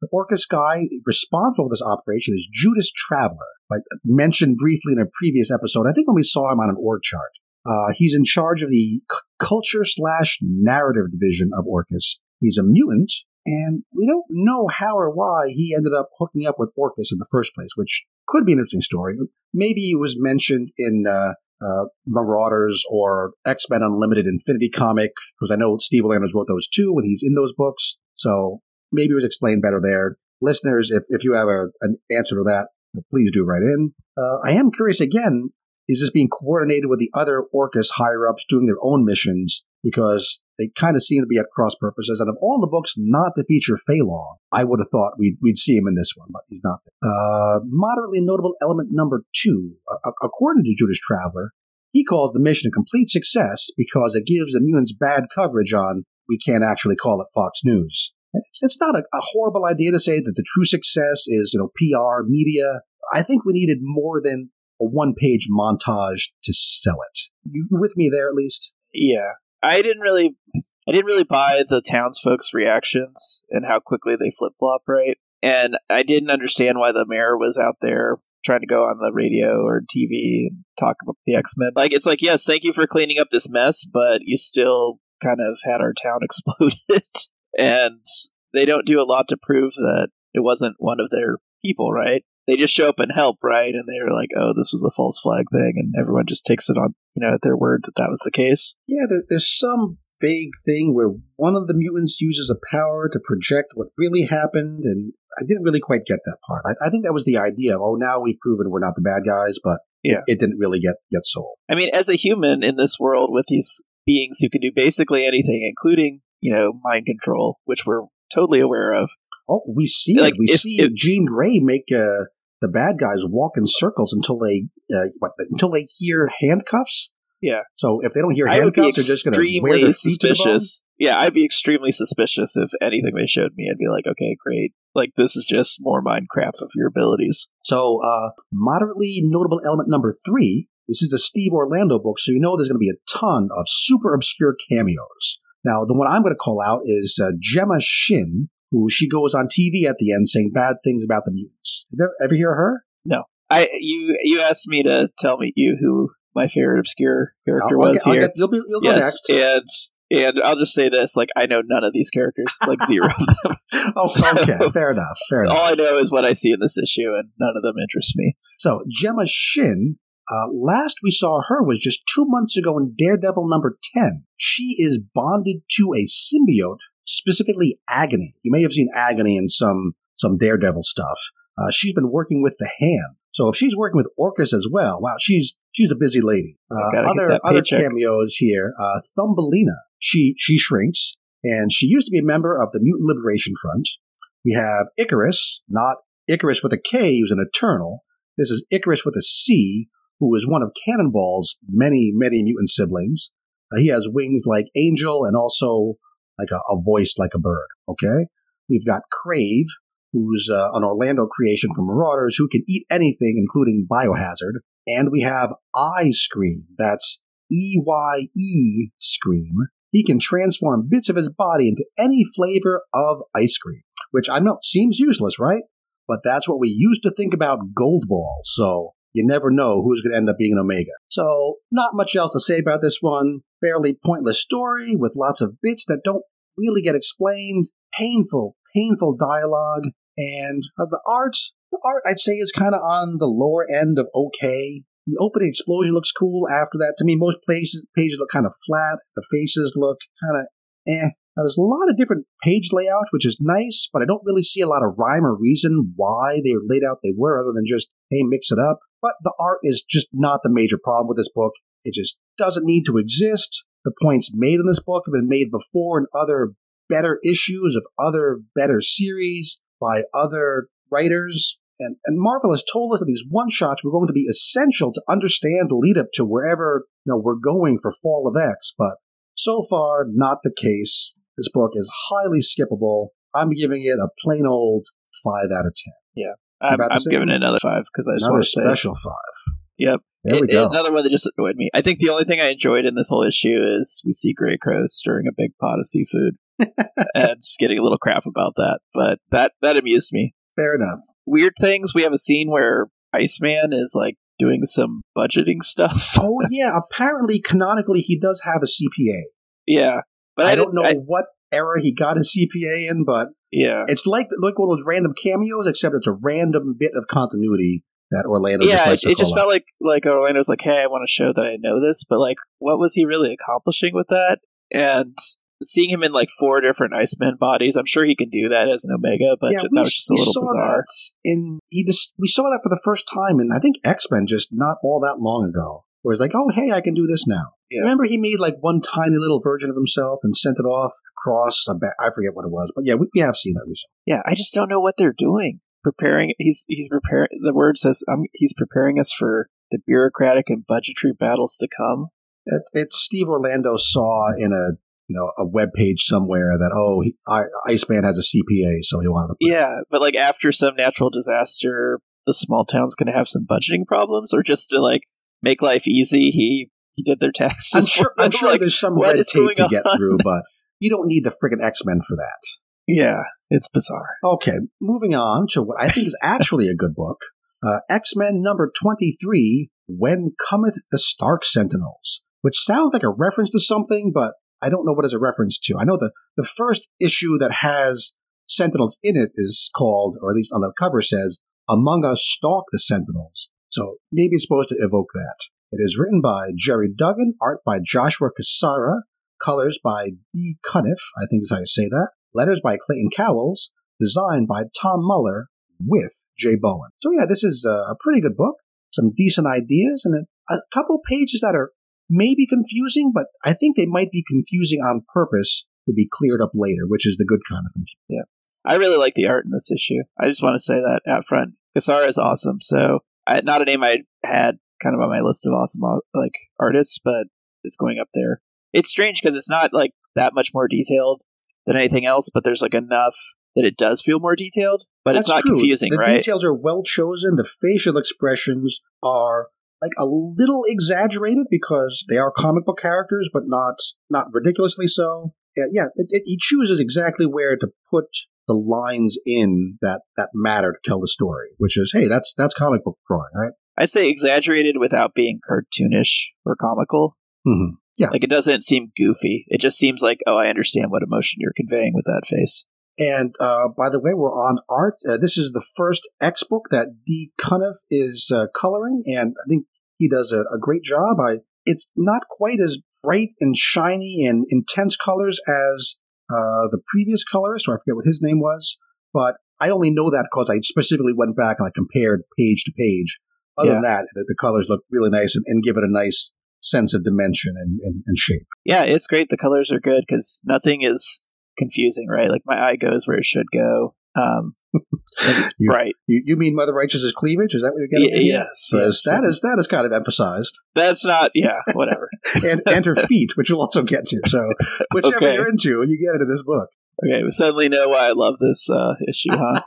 The Orchis guy responsible for this operation is Judas Traveler, mentioned briefly in a previous episode. I think when we saw him on an org chart. Uh, he's in charge of the c- culture slash narrative division of Orchis. He's a mutant, and we don't know how or why he ended up hooking up with Orchis in the first place, which could be an interesting story. Maybe it was mentioned in uh, uh, Marauders or X Men Unlimited Infinity comic, because I know Steve Landers wrote those too, and he's in those books. So maybe it was explained better there. Listeners, if, if you have a, an answer to that, please do write in. Uh, I am curious again is this being coordinated with the other Orchis higher ups doing their own missions? Because they kind of seem to be at cross purposes. And of all the books not to feature Fei Long, I would have thought we'd, we'd see him in this one, but he's not. Uh, moderately notable element number two. Uh, according to Judas Traveler, He calls the mission a complete success because it gives the bad coverage on, we can't actually call it Fox News. It's, it's not a, a horrible idea to say that the true success is, you know, PR, media. I think we needed more than a one page montage to sell it. You with me there at least? Yeah. I didn't really I didn't really buy the townsfolk's reactions and how quickly they flip flop, right? And I didn't understand why the mayor was out there trying to go on the radio or TV and talk about the X Men. Like, it's like, yes, thank you for cleaning up this mess, but you still kind of had our town [laughs] exploded. and they don't do a lot to prove that it wasn't one of their people, right? They just show up and help, right? And they were like, oh, this was a false flag thing. And everyone just takes it on, you know, at their word that that was the case. Yeah, there, there's some vague thing where one of the mutants uses a power to project what really happened, and I didn't really quite get that part. I, I think that was the idea of, oh, now we've proven we're not the bad guys, but yeah. it, it didn't really get, get sold. I mean, as a human in this world with these beings who can do basically anything, including, you know, mind control, which we're totally aware of. Oh, we see like, it. We if, see if, Jean Grey make uh, the bad guys walk in circles until they uh, what, until they hear handcuffs. Yeah. So if they don't hear handcuffs, they're just going to wear their suspicious. Yeah, I'd be extremely suspicious if anything they showed me. I'd be like, okay, great. Like this is just more Minecraft of your abilities. So, uh, moderately notable element number three. This is a Steve Orlando book, so you know there's going to be a ton of super obscure cameos. Now, the one I'm going to call out is uh, Gemma Shin, who she goes on TV at the end saying bad things about the mutants. Did you ever hear her? No. I you you asked me to tell me you who my favorite obscure character I'll, was I'll here. Get, you'll be you'll yes, go next. And and I'll just say this: like I know none of these characters, like zero of them. [laughs] oh, so, okay, fair enough. Fair enough. All I know is what I see in this issue, and none of them interest me. So Gemma Shin uh, last we saw her was just two months ago in Daredevil number 10. She is bonded to a symbiote, specifically Agony. You may have seen Agony in some, some Daredevil stuff. Uh, she's been working with the hand. So if she's working with Orchis as well, wow, she's she's a busy lady. Uh, other other cameos here. Uh, Thumbelina, she she shrinks, and she used to be a member of the Mutant Liberation Front. We have Icarus, not Icarus with a K, who's an Eternal. This is Icarus with a C, who is one of Cannonball's many, many mutant siblings. Uh, he has wings like Angel and also like a, a, voice like a bird. Okay. We've got Crave, who's uh, an Orlando creation from Marauders who can eat anything, including biohazard. And we have Eye Scream. That's E Y E Scream. He can transform bits of his body into any flavor of ice cream, which I know seems useless, right? But that's what we used to think about Gold Ball. So you never know who's going to end up being an Omega. So, not much else to say about this one. Fairly pointless story with lots of bits that don't really get explained. Painful, painful dialogue. And uh, the art, the art I'd say is kind of on the lower end of okay. The opening explosion looks cool after that. To me, most pages, pages look kind of flat. The faces look kind of eh. Now, there's a lot of different page layouts, which is nice, but I don't really see a lot of rhyme or reason why they are laid out they were, other than just, hey, mix it up. But the art is just not the major problem with this book. It just doesn't need to exist. The points made in this book have been made before in other better issues of other better series by other writers. And, and Marvel has told us that these one shots were going to be essential to understand the lead up to wherever you know we're going for Fall of X, but so far not the case. This book is highly skippable. I'm giving it a plain old five out of ten. Yeah, I'm, I'm giving it another five because I just another want to say special five. Yep. There we it, go. Another one that just annoyed me. I think the only thing I enjoyed in this whole issue is we see Greycrow stirring a big pot of seafood [laughs] and getting a little crap about that. But that that amused me. Fair enough. Weird things. We have a scene where Iceman is like doing some budgeting [laughs] stuff. oh yeah, apparently canonically he does have a CPA. Yeah, but I, I don't know I, what era he got his CPA in, but yeah, it's like like one of those random cameos, except it's a random bit of continuity that Orlando. Yeah, just it, just felt like like Orlando's like, hey, I want to show that I know this, but like, what was he really accomplishing with that? And seeing him in like four different Iceman bodies, I'm sure he can do that as an Omega, but yeah, that was just a little bizarre. In he just we saw that for the first time, and I think X Men just not all that long ago. Where it's like, oh hey, I can do this now. Yes. Remember, he made like one tiny little version of himself and sent it off across. A ba- I forget what it was, but yeah, we, we have seen that recently. Yeah, I just don't know what they're doing. Preparing, he's he's preparing. The word says um, he's preparing us for the bureaucratic and budgetary battles to come. It, it's Steve Orlando saw in a you know a web page somewhere that oh he, I, Iceman has a CPA, so he wanted to. yeah, but like after some natural disaster, the small town's going to have some budgeting problems, or just to like make life easy, he he did their taxes. I'm sure, I'm sure like, there's some red tape to get through, [laughs] but you don't need the friggin' X Men for that. Yeah, it's bizarre. Okay, moving on to what I think is actually a good book uh, X Men number 23 When Cometh the Stark Sentinels, which sounds like a reference to something, but I don't know what it's a reference to. I know the, the first issue that has Sentinels in it is called, or at least on the cover says, Among Us Stalk the Sentinels. So maybe it's supposed to evoke that. It is written by Gerry Duggan, art by Joshua Cassara, colors by Dee Cunniffe, I think is how you say that, letters by Clayton Cowles, designed by Tom Muller, with Jay Bowen. So yeah, this is a pretty good book. Some decent ideas and a, couple pages that are maybe confusing, but I think they might be confusing on purpose to be cleared up later, which is the good kind of confusion. Yeah. I really like the art in this issue. I just want to say that out front. Cassara is awesome. So, I, not a name I had kind of on my list of awesome uh, like artists, but it's going up there. It's strange because it's not like that much more detailed than anything else, but there's like enough that it does feel more detailed, but That's it's not true. confusing, the right? details are well chosen. The facial expressions are like a little exaggerated because they are comic book characters, but not not ridiculously so. Yeah, yeah it, it, he chooses exactly where to put the lines in that that matter to tell the story, which is hey, that's that's comic book drawing, right? I'd say exaggerated without being cartoonish or comical. Mm-hmm. Yeah, like it doesn't seem goofy. It just seems like oh, I understand what emotion you're conveying with that face. And uh, by the way, we're on art. Uh, this is the first X book that D. Cunniffe is uh, coloring, and I think he does a, a, great job. I, it's not quite as bright and shiny and intense colors as uh, the previous colorist, or I forget what his name was, but I only know that because I specifically went back and I compared page to page. Other yeah. than that, the, the, colors look really nice and, and, give it a nice sense of dimension and, and, and shape. Yeah, it's great. The colors are good because nothing is confusing, right? Like my eye goes where it should go. Um, [laughs] it's you, bright. You, you mean Mother Righteous's cleavage? Is that what you're getting? Y- yes, yes. That is that is kind of emphasized. That's not. Yeah, whatever. [laughs] and and her feet, which we'll also get to. So [laughs] whichever Okay. you're into, you get into this book. Okay, we suddenly know why I love this uh, issue, huh?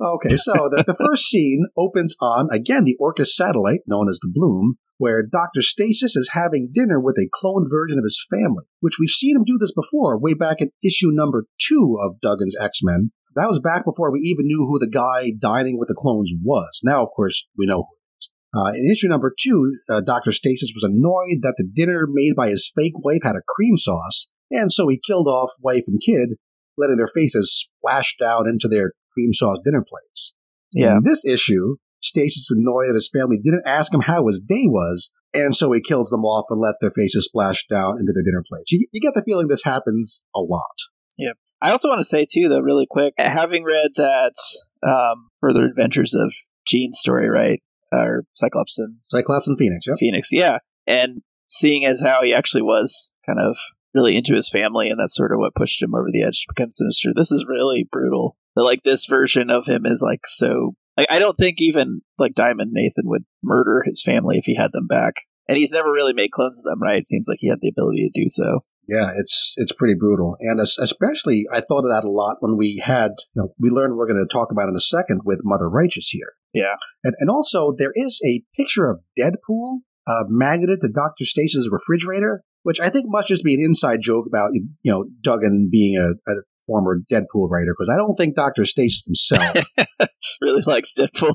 Okay, so the, the first scene opens on again the Orchis satellite, known as the Bloom, where Dr. Stasis is having dinner with a cloned version of his family, which we've seen him do this before, way back in issue number two of Duggan's X Men. That was back before we even knew who the guy dining with the clones was. Now, of course, we know who it is. Uh, in issue number two, uh, Dr. Stasis was annoyed that the dinner made by his fake wife had a cream sauce, and so he killed off wife and kid, letting their faces splash down into their cream sauce dinner plates. Yeah. In this issue, Stasis is annoyed that his family didn't ask him how his day was, and so he kills them off and lets their faces splash down into their dinner plates. You, you get the feeling this happens a lot. Yeah. I also want to say too, though, really quick, having read that um, further adventures of Jean's story, right, or Cyclops and Cyclops and Phoenix, yeah. Phoenix, yeah, and seeing as how he actually was kind of really into his family, and that's sort of what pushed him over the edge to become sinister. This is really brutal. That like this version of him is like so. Like I don't think even like Diamond Nathan would murder his family if he had them back. And he's never really made clones of them, right? It seems like he had the ability to do so. Yeah, it's it's pretty brutal, and especially I thought of that a lot when we had you know, we learned we're going to talk about in a second with Mother Righteous here. Yeah, and and also there is a picture of Deadpool uh, magneted to Doctor Stasis' refrigerator, which I think must just be an inside joke about you know Duggan being a, a former Deadpool writer because I don't think Doctor Stasis himself [laughs] really likes Deadpool.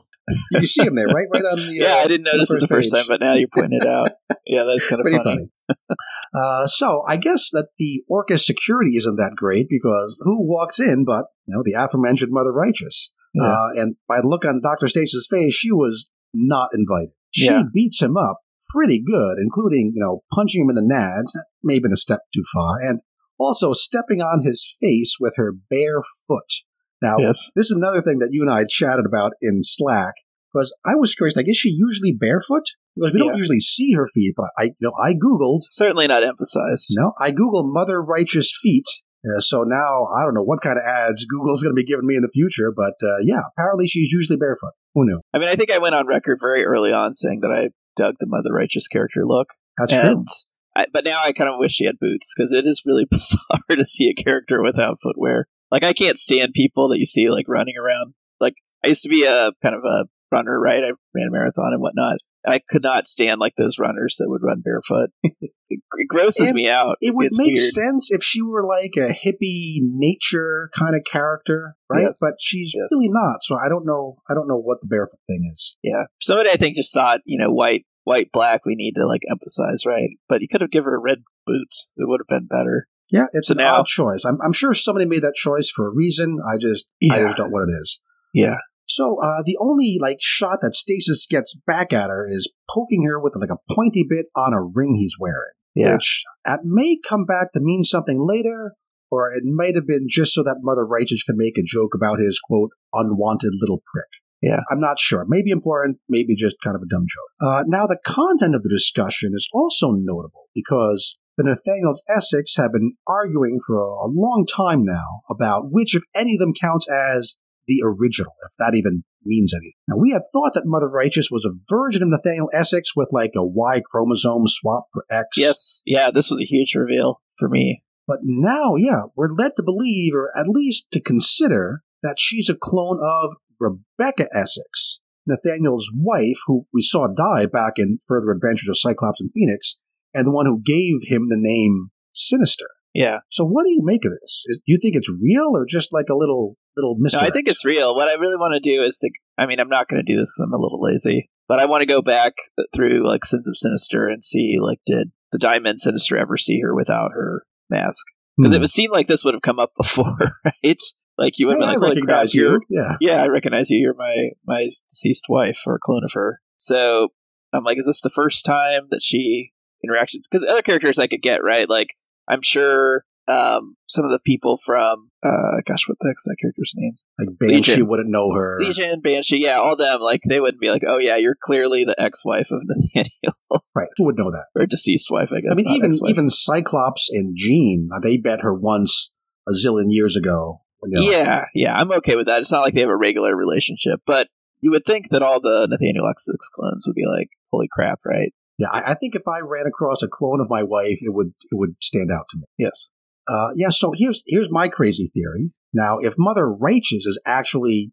you see him there, right? Right on the [laughs] yeah. uh, I didn't notice it the first page. time, but now you point it out. Yeah, that's kind of Pretty funny. funny. uh, so I guess that the Orchis security isn't that great because who walks in but you know the aforementioned Mother Righteous? Yeah. Uh, and by the look on Doctor Stasis' face, she was not invited. She Yeah. beats him up pretty good, including you know punching him in the nads. That may have been a step too far, and also stepping on his face with her bare foot. Now, Yes. this is another thing that you and I chatted about in Slack because I was curious. Like, is she usually barefoot? Because we don't usually see her feet, but I, you know, I googled. Certainly not emphasized. No, I googled Mother Righteous feet, Uh, so now I don't know what kind of ads Google's going to be giving me in the future, but uh, yeah, apparently she's usually barefoot. Who knew? I mean, I think I went on record very early on saying that I dug the Mother Righteous character look. That's true. I, but now I kind of wish she had boots because it is really [laughs] bizarre to see a character without footwear. Like I can't stand people that you see like running around. Like I used to be a kind of a runner, right? I ran a marathon and whatnot. I could not stand like those runners that would run barefoot. [laughs] it, grosses And me out. It would It's make weird. sense if she were like a hippie nature kind of character, right? Yes. But she's Yes. really not. So I don't know. I don't know what the barefoot thing is. Yeah. Somebody I think just thought, you know, white, white, black, we need to like emphasize, right? But you could have given her red boots. It would have been better. Yeah, it's So an now- odd choice. I'm, I'm sure somebody made that choice for a reason. I just, I just don't know what it is. Yeah. So uh, the only like shot that Stasis gets back at her is poking her with like a pointy bit on a ring he's wearing, Yeah. which it may come back to mean something later, or it might have been just so that Mother Righteous could make a joke about his quote unwanted little prick. Yeah. I'm not sure. Maybe important, maybe just kind of a dumb joke. Uh, now the content of the discussion is also notable because the Nathaniels Essex have been arguing for a long time now about which, if any of them, counts as the original, if that even means anything. Now, we had thought that Mother Righteous was a version of Nathaniel Essex with like a Y chromosome swap for X. Yes. Yeah. This was a huge reveal for me. But now, yeah, we're led to believe, or at least to consider, that she's a clone of Rebecca Essex, Nathaniel's wife, who we saw die back in Further Adventures of Cyclops and Phoenix, and the one who gave him the name Sinister. Yeah. So, what do you make of this? Is, do you think it's real or just like a little little mystery? No. I think it's real. What I really want to do is to, I mean, I'm not going to do this because I'm a little lazy, but I want to go back through like Sins of Sinister and see, like, did the Diamond Sinister ever see her without her mask? Because it hmm. would seem like this would have come up [laughs] before, right? Like, you would have. Hey, been I like, holy crap, recognize you're. Yeah. yeah, I recognize you. You're my my deceased wife or a clone of her. So I'm like, is this the first time that she interacted? Because other characters I could get right. Like I'm sure um, some of the people from uh, gosh, what the heck's that character's name? Like Banshee Legion. wouldn't know her. Legion, Banshee, yeah, all them. Like they wouldn't be like, oh yeah, you're clearly the ex-wife of [laughs] Nathaniel Right. Who would know that? or deceased wife, I guess. I mean, even ex-wife. even Cyclops and Jean, they bet her once a zillion years ago. Yeah, yeah, I'm okay with that. It's not like they have a regular relationship, but you would think that all the Nathaniel Essex clones would be like, holy crap, right? Yeah, I, I think if I ran across a clone of my wife, it would it would stand out to me. Yes. Uh, yeah, so here's here's my crazy theory. Now, if Mother Righteous is actually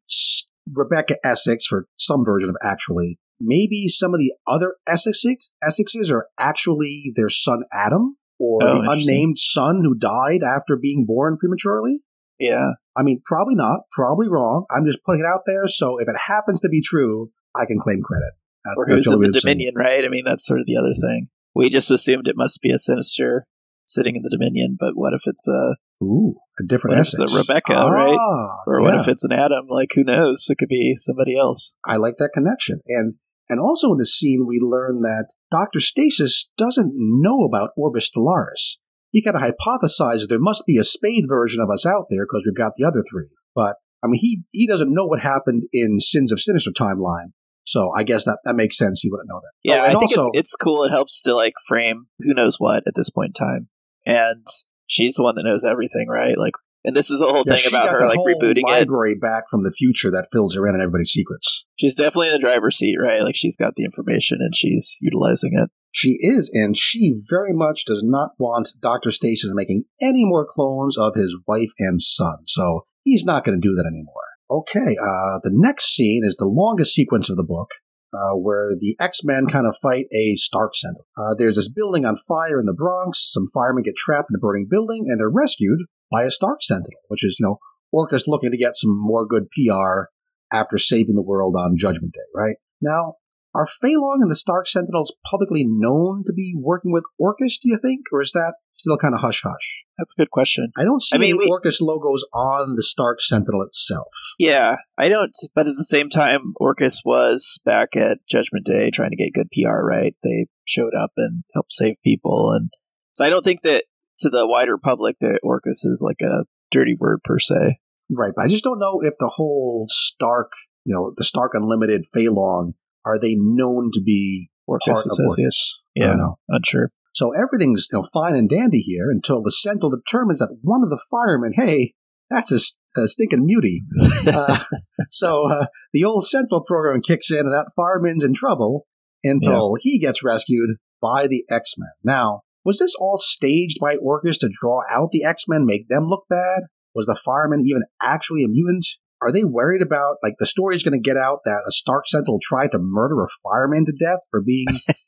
Rebecca Essex for some version of actually, maybe some of the other Essexes, Essexes are actually their son Adam or Oh, the unnamed son who died after being born prematurely. Yeah. I mean, probably not, probably wrong. I'm just putting it out there. So if it happens to be true, I can claim credit. That's, or who's in the way to say it. Dominion, right? I mean, that's sort of the other thing. We just assumed it must be a Sinister sitting in the Dominion, but what if it's a, Ooh, a different What if it's a Rebecca, ah, right? or what yeah. if it's an Adam? Like, who knows? It could be somebody else. I like that connection. And and also in the scene, we learn that Dr. Stasis doesn't know about Orbis Stellaris. He kind of hypothesized there must be a spade version of us out there because we've got the other three. But, I mean, he, he doesn't know what happened in Sins of Sinister timeline. So I guess that, that makes sense. He wouldn't know that. Yeah, Oh, and I think also- it's it's cool. It helps to like frame who knows what at this point in time, and she's the one that knows everything, right? Like, and this is a whole Yeah, thing about her like rebooting it. library back from the future that fills her in on everybody's secrets. She's definitely in the driver's seat, right? Like, she's got the information and she's utilizing it. She is, and she very much does not want Dr. Stasis making any more clones of his wife and son. So he's not going to do that anymore. Okay, uh, the next scene is the longest sequence of the book, uh, where the X-Men kind of fight a Stark Sentinel. Uh, there's this building on fire in the Bronx. Some firemen get trapped in a burning building, and they're rescued by a Stark Sentinel, which is, you know, Orchis looking to get some more good PR after saving the world on Judgment Day, right? Now, are Fei Long and the Stark Sentinels publicly known to be working with Orchis, do you think? Or is that still kind of hush hush? That's a good question. I don't see I mean, any we- Orchis logos on the Stark Sentinel itself. Yeah, I don't. But at the same time, Orchis was back at Judgment Day trying to get good PR. Right? They showed up and helped save people, and so I don't think that to the wider public that Orchis is like a dirty word per se. Right, but I just don't know if the whole Stark, you know, the Stark Unlimited Fei Long, are they known to be Orchis part of. Orchis. Yeah, unsure. So everything's you know, fine and dandy here until the Sentinel determines that one of the firemen, hey, that's a stinking mutie. [laughs] Uh, so uh, the old Sentinel program kicks in, and that fireman's in trouble until he gets rescued by the X Men. Now, was this all staged by Orchis to draw out the X Men, make them look bad? Was the fireman even actually a mutant? Are they worried about, like, the story is going to get out that a Stark Sentinel tried to murder a fireman to death for being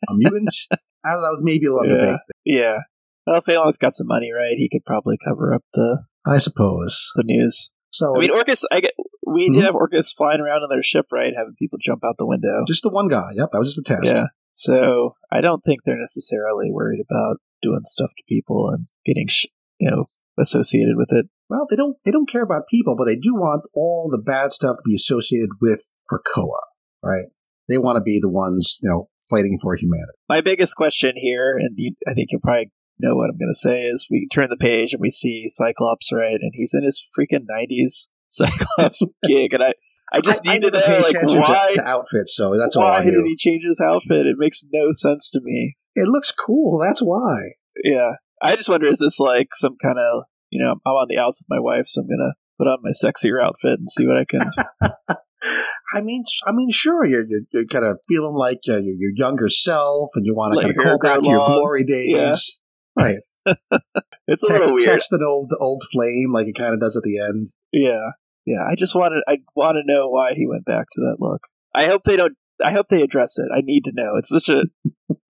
a mutant? [laughs] I thought that was maybe a little Yeah. big. Yeah. Well, Fei Long's got some money, right? He could probably cover up the, I suppose. the news. So I mean, Orchis. I get. We Mhm. did have Orchis flying around in their ship, right? Having people jump out the window. just the one guy. Yep, that was just a test. Yeah. So I don't think they're necessarily worried about doing stuff to people and getting, sh- you know, associated with it. Well, they don't they don't care about people, but they do want all the bad stuff to be associated with Krakoa, right? They want to be the ones, you know, fighting for humanity. My biggest question here, and you, I think you'll probably know what I'm going to say, is we turn the page and we see Cyclops, right? And he's in his freaking 90s [laughs] Cyclops gig, and I, I just I, need I to know, like, why, to, outfits, so that's all I why did he change his outfit? It makes no sense to me. It looks cool. That's why. Yeah. I just wonder, is this like some kind of, you know, I'm on the outs with my wife, so I'm going to put on my sexier outfit and see what I can. [laughs] [laughs] I mean, I mean, sure, you're you're, you're kind of feeling like uh, your your younger self, and you want to kind of call back to your glory days, Yeah. right? [laughs] It's a text, little weird. text an old old flame like it kind of does at the end. Yeah, yeah. I just wanted. I want to know why he went back to that look. I hope they don't. I hope they address it. I need to know. It's such a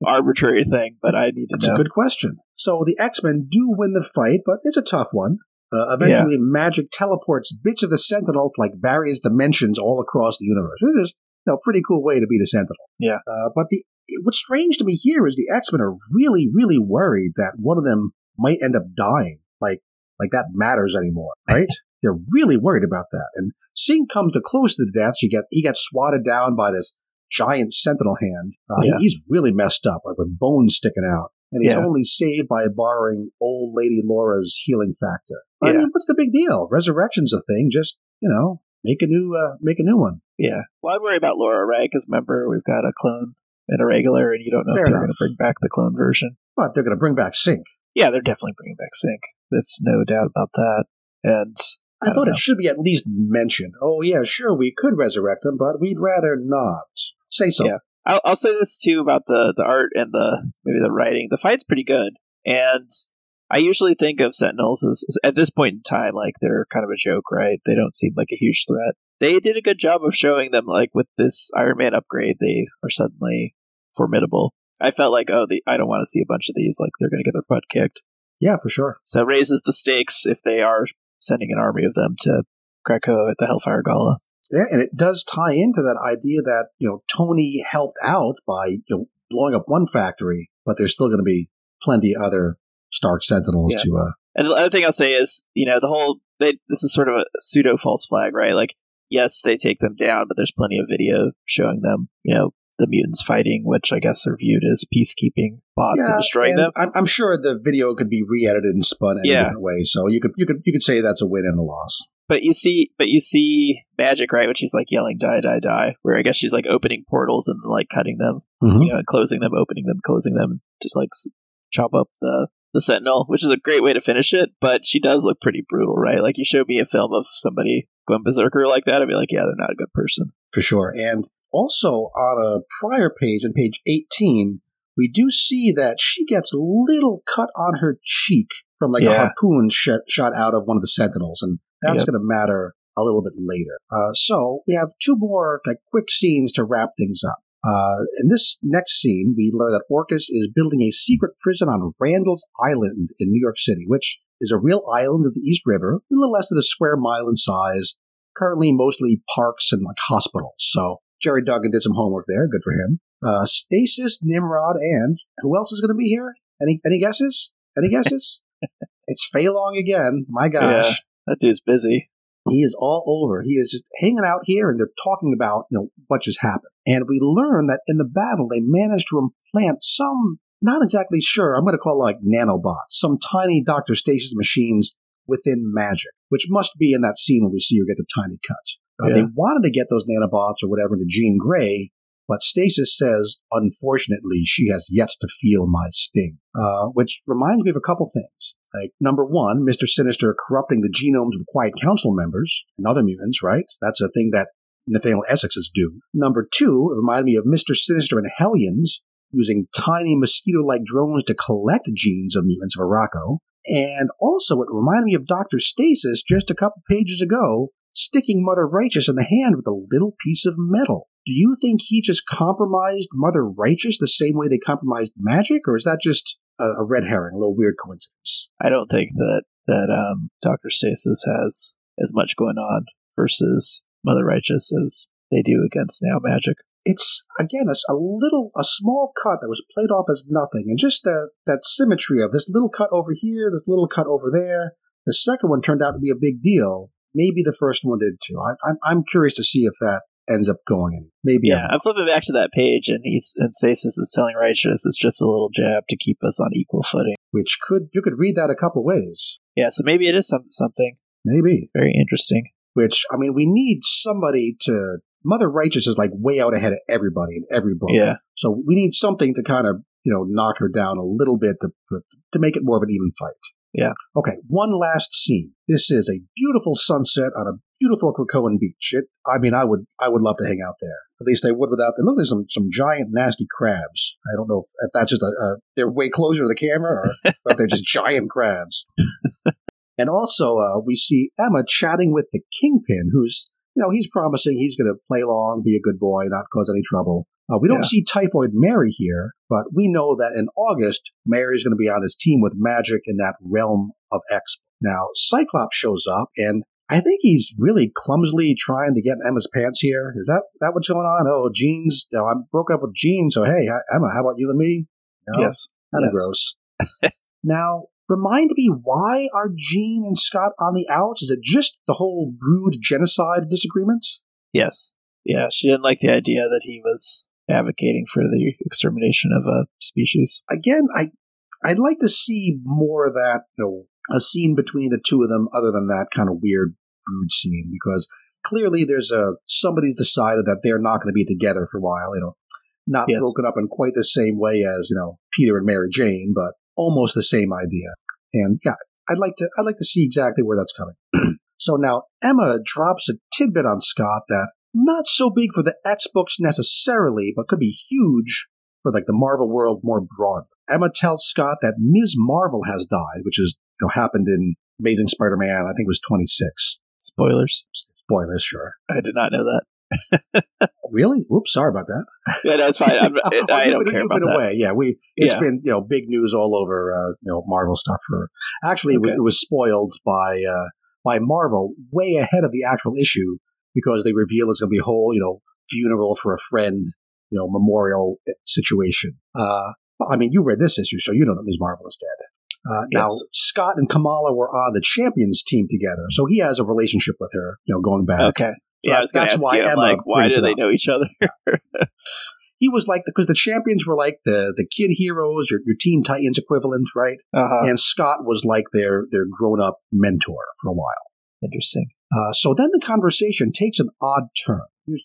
arbitrary thing, but I need to That's know. a good question. So the X Men do win the fight, but it's a tough one. Uh, eventually, Magik teleports bits of the Sentinel to like various dimensions all across the universe. It is you know, pretty cool way to be the Sentinel. Yeah. Uh, but the what's strange to me here is the X Men are really, really worried that one of them might end up dying. Like, like that matters anymore, [laughs] right? They're really worried about that. And Synch comes to close to the death. She get he gets swatted down by this giant Sentinel hand. Uh, Yeah. he's really messed up, like with bones sticking out. And he's Yeah. only saved by borrowing old lady Laura's healing factor. I Yeah. mean, what's the big deal? Resurrection's a thing. Just you know, make a new uh, make a new one. Yeah. Well, I worry about Laura, right? Because remember, we've got a clone and a regular, and you don't know Fair if they're going to bring back the clone version. But they're going to bring back Synch. Yeah, they're definitely bringing back Synch. There's no doubt about that. And I, I thought don't it should be at least mentioned. Oh yeah, sure, we could resurrect them, but we'd rather not. Say so. Yeah. I'll, I'll say this too about the the art and the maybe the writing. The fight's pretty good, and I usually think of Sentinels as, as- at this point in time like they're kind of a joke, right? They don't seem like a huge threat. They did a good job of showing them like with this Iron Man upgrade, they are suddenly formidable. I felt like, oh, the, I don't want to see a bunch of these. Like they're going to get their butt kicked. Yeah, for sure. So it raises the stakes if they are sending an army of them to Krakoa at the Hellfire Gala. Yeah, and it does tie into that idea that you know Tony helped out by you know blowing up one factory, but there's still going to be plenty other Stark Sentinels Yeah. to. uh And the other thing I'll say is, you know, the whole they this is sort of a pseudo false flag, right? Like, yes, they take them down, but there's plenty of video showing them, you know, the mutants fighting, which I guess are viewed as peacekeeping bots yeah, and destroying and them. I'm, I'm sure the video could be re-edited and spun in Yeah. different ways, so you could you could you could say that's a win and a loss. But you see, but you see Magik, right? When she's like yelling "die, die, die," where I guess she's like opening portals and like cutting them, Mhm. you know, and closing them, opening them, closing them, just like chop up the the Sentinel, which is a great way to finish it. But she does look pretty brutal, right? Like you showed me a film of somebody going berserker like that, I'd be like, yeah, they're not a good person. for sure. And also on a prior page, on page 18, we do see that she gets a little cut on her cheek from like a harpoon shot, shot out of one of the sentinels, and that's Yep. going to matter a little bit later. Uh, so we have two more like quick scenes to wrap things up. Uh, in this next scene, we learn that Orchis is building a secret prison on Randall's Island in New York City, which is a real island of the East River, a little less than a square mile in size, currently mostly parks and like hospitals. So Gerry Duggan did some homework there. Good for him. Uh, Stasis, Nimrod, and who else is going to be here? Any any guesses? Any guesses? [laughs] it's Fei again. My gosh. That dude's busy. He is all over. He is just hanging out here and they're talking about, you know, what just happened. And we learn that in the battle, they managed to implant some, not exactly sure, I'm going to call it like nanobots, some tiny Dr. Stasis machines within Magik, which must be in that scene when we see her get the tiny cut. Uh, Yeah. They wanted to get those nanobots or whatever into Jean Grey, but Stasis says, unfortunately, she has yet to feel my sting. Uh, which reminds me of a couple things. Like, number one, Mr. Sinister corrupting the genomes of Quiet Council members and other mutants, right? That's a thing that Nathaniel Essex's do. Number two, it reminded me of Mr. Sinister and Hellions using tiny mosquito-like drones to collect genes of mutants of Arakko. And also, it reminded me of Dr. Stasis just a couple pages ago, sticking Mother Righteous in the hand with a little piece of metal. Do you think he just compromised Mother Righteous the same way they compromised Magik, or is that just a, a red herring, a little weird coincidence? I don't think that that um, Doctor Stasis has as much going on versus Mother Righteous as they do against Now Magik. It's again a, a little, a small cut that was played off as nothing, and just that that symmetry of this little cut over here, this little cut over there. The second one turned out to be a big deal. Maybe the first one did too. I, I'm, I'm curious to see if that ends up going in. Maybe. Yeah, I'm flipping back to that page, and he's and Stasis is telling Righteous it's just a little jab to keep us on equal footing. Which could you could read that a couple ways. Yeah, so maybe it is some, something Maybe. very interesting. Which I mean, we need somebody to. Mother Righteous is like way out ahead of everybody in every book. Yeah, So we need something to kind of you know knock her down a little bit to to make it more of an even fight. Yeah. Okay. One last scene. This is a beautiful sunset on a beautiful Krakoan beach. It. I mean, I would I would love to hang out there. At least I would without the look. There's some some giant nasty crabs. I don't know if, if that's just a, a they're way closer to the camera or, or if they're just [laughs] giant crabs. [laughs] and also, uh, we see Emma chatting with the Kingpin, who's you know he's promising he's going to play along, be a good boy, not cause any trouble. Uh, we don't Yeah. see Typhoid Mary here, but we know that in August, Mary is going to be on his team with Magik in that realm of X. Now, Cyclops shows up, and I think he's really clumsily trying to get Emma's pants here. Is that that what's going on? Oh, Jeans. You know, I broke up with Jean, so hey, Emma, how about you and me? Know, yes, Kind of yes. gross. [laughs] now, remind me, why are Jean and Scott on the outs? Is it just the whole brood genocide disagreement? yes, yeah. She didn't like the idea that he was advocating for the extermination of a species. Again, I I'd like to see more of that, you know, a scene between the two of them, other than that kind of weird brood scene, because clearly there's a somebody's decided that they're not going to be together for a while. You know, not Yes. broken up in quite the same way as you know Peter and Mary Jane, but almost the same idea. And yeah, I'd like to I'd like to see exactly where that's coming. [clears throat] so now Emma drops a tidbit on Scott that not so big for the X books necessarily, but could be huge for like the Marvel world more broadly. Emma tells Scott that Ms. Marvel has died, which is you know happened in Amazing Spider-Man. I think it was 26. Spoilers. Spoilers, sure. I did not know that. [laughs] Really? Whoops, sorry about that. Yeah, that's fine. I'm, [laughs] I don't care about been that. away. Yeah, we. It's Yeah. been you know big news all over uh, you know Marvel stuff. For actually, it, was, it was spoiled by uh, by Marvel way ahead of the actual issue because they reveal it's going to be a whole you know funeral for a friend, you know memorial situation. Uh, I mean, you read this issue, so you know that Ms. Marvel is dead. Uh, Now, Scott and Kamala were on the Champions team together, so he has a relationship with her, you know, going back. Okay. Yeah, I was That's ask why you. Emma like, why do they know each other? [laughs] He was like because the champions were like the the kid heroes, your your Teen Titans equivalent, right? Uh-huh. and Scott was like their their grown up mentor for a while. Interesting. Uh, so then the conversation takes an odd turn.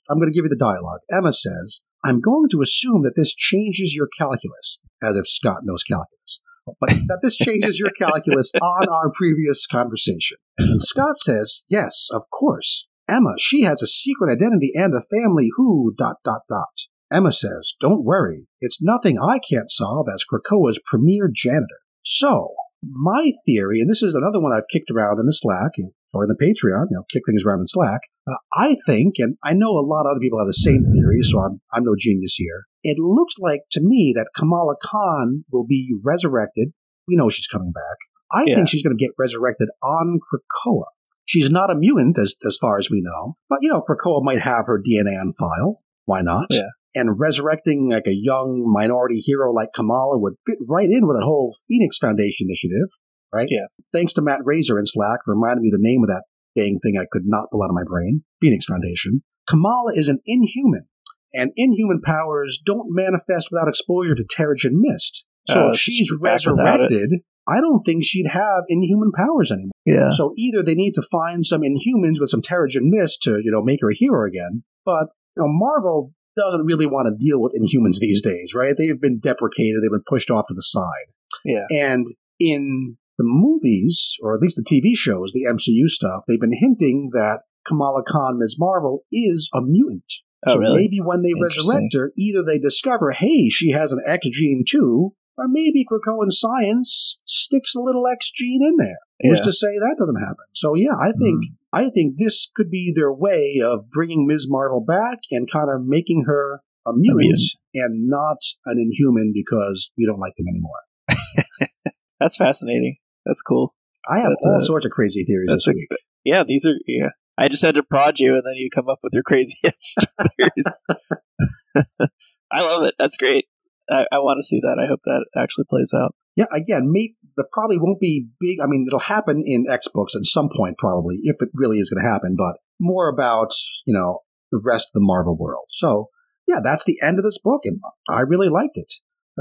I'm going to give you the dialogue. Emma says, "I'm going to assume that this changes your calculus," as if Scott knows calculus. But that this [laughs] changes your calculus on our previous conversation. And Scott says, "Yes, of course." Emma, she has a secret identity and a family who dot dot dot. Emma says, Don't worry, it's nothing I can't solve as Krakoa's premier janitor. So, my theory, and this is another one I've kicked around in the Slack or in the Patreon, you know, kick things around in Slack. Uh, I think, and I know a lot of other people have the same theory, so I'm, I'm no genius here. It looks like to me that Kamala Khan will be resurrected. We know she's coming back. I Yeah. think she's going to get resurrected on Krakoa. She's not a mutant, as, as far as we know, but you know, Krakoa might have her DNA on file. Why not? Yeah. And resurrecting like a young minority hero like Kamala would fit right in with that whole Phoenix Foundation initiative, right? Yeah. Thanks to Matt Razor in Slack for reminding me the name of that dang thing I could not pull out of my brain. Phoenix Foundation. Kamala is an inhuman, and inhuman powers don't manifest without exposure to Terrigen Mist. So Oh, if she's she's back without it. resurrected, I don't think she'd have inhuman powers anymore. Yeah. So either they need to find some Inhumans with some Terrigen Mist to, you know, make her a hero again. But you know, Marvel doesn't really want to deal with Inhumans these days, right? They've been deprecated, they've been pushed off to the side. Yeah. And in the movies, or at least the TV shows, the MCU stuff, they've been hinting that Kamala Khan, Ms. Marvel, is a mutant. Oh, so really? maybe when they resurrect her, either they discover, hey, she has an X gene too, or maybe Krakoan science sticks a little X gene in there. Who's Yeah. to say that doesn't happen? So yeah, I think Mm. I think this could be their way of bringing Ms. Marvel back and kind of making her a mutant, mutant. and not an Inhuman because we don't like them anymore. [laughs] That's fascinating. That's cool. I have That's all a- sorts of crazy theories this a, week. yeah, these are yeah. I just had to prod you, and then you come up with your craziest [laughs] theories. [laughs] I love it. That's great. I, I want to see that. I hope that actually plays out. Yeah, again, maybe the probably won't be big. I mean, it'll happen in X books at some point, probably, if it really is going to happen. But more about you know the rest of the Marvel world. So yeah, that's the end of this book, and I really liked it.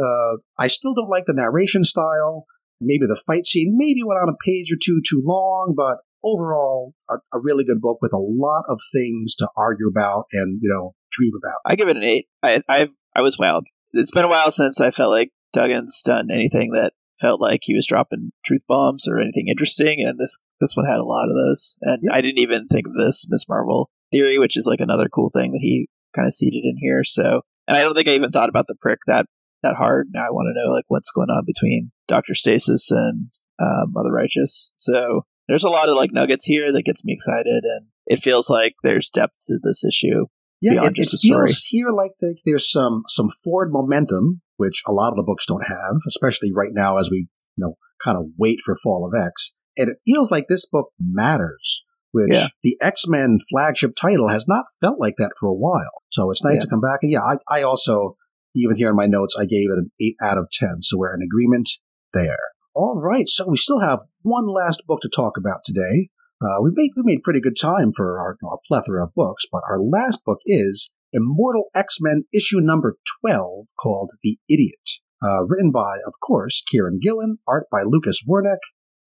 Uh, I still don't like the narration style. Maybe the fight scene maybe went on a page or two too long, but overall, a, a really good book with a lot of things to argue about and you know dream about. I give it an eight. I I I was wowed. It's been a while since I felt like Duggan's done anything that felt like he was dropping truth bombs or anything interesting, and this this one had a lot of those. And Yeah. I didn't even think of this Miss Marvel theory, which is like another cool thing that he kind of seeded in here. So, and I don't think I even thought about the prick that that hard. Now I want to know like what's going on between Doctor Stasis and um, Mother Righteous. So there's a lot of like nuggets here that gets me excited, and it feels like there's depth to this issue. Yeah, beyond it, just it a story. feels here like the, there's some some forward momentum, which a lot of the books don't have, especially right now as we you know kind of wait for Fall of X. And it feels like this book matters, which Yeah. the X Men flagship title has not felt like that for a while. So it's nice Yeah. to come back. And yeah, I, I also even here in my notes I gave it an eight out of ten. So we're in agreement there. All right, so we still have one last book to talk about today. Uh, we made we made pretty good time for our, our plethora of books, but our last book is Immortal X Men issue number twelve, called The Idiot, uh, written by, of course, Kieron Gillen, art by Lucas Werneck,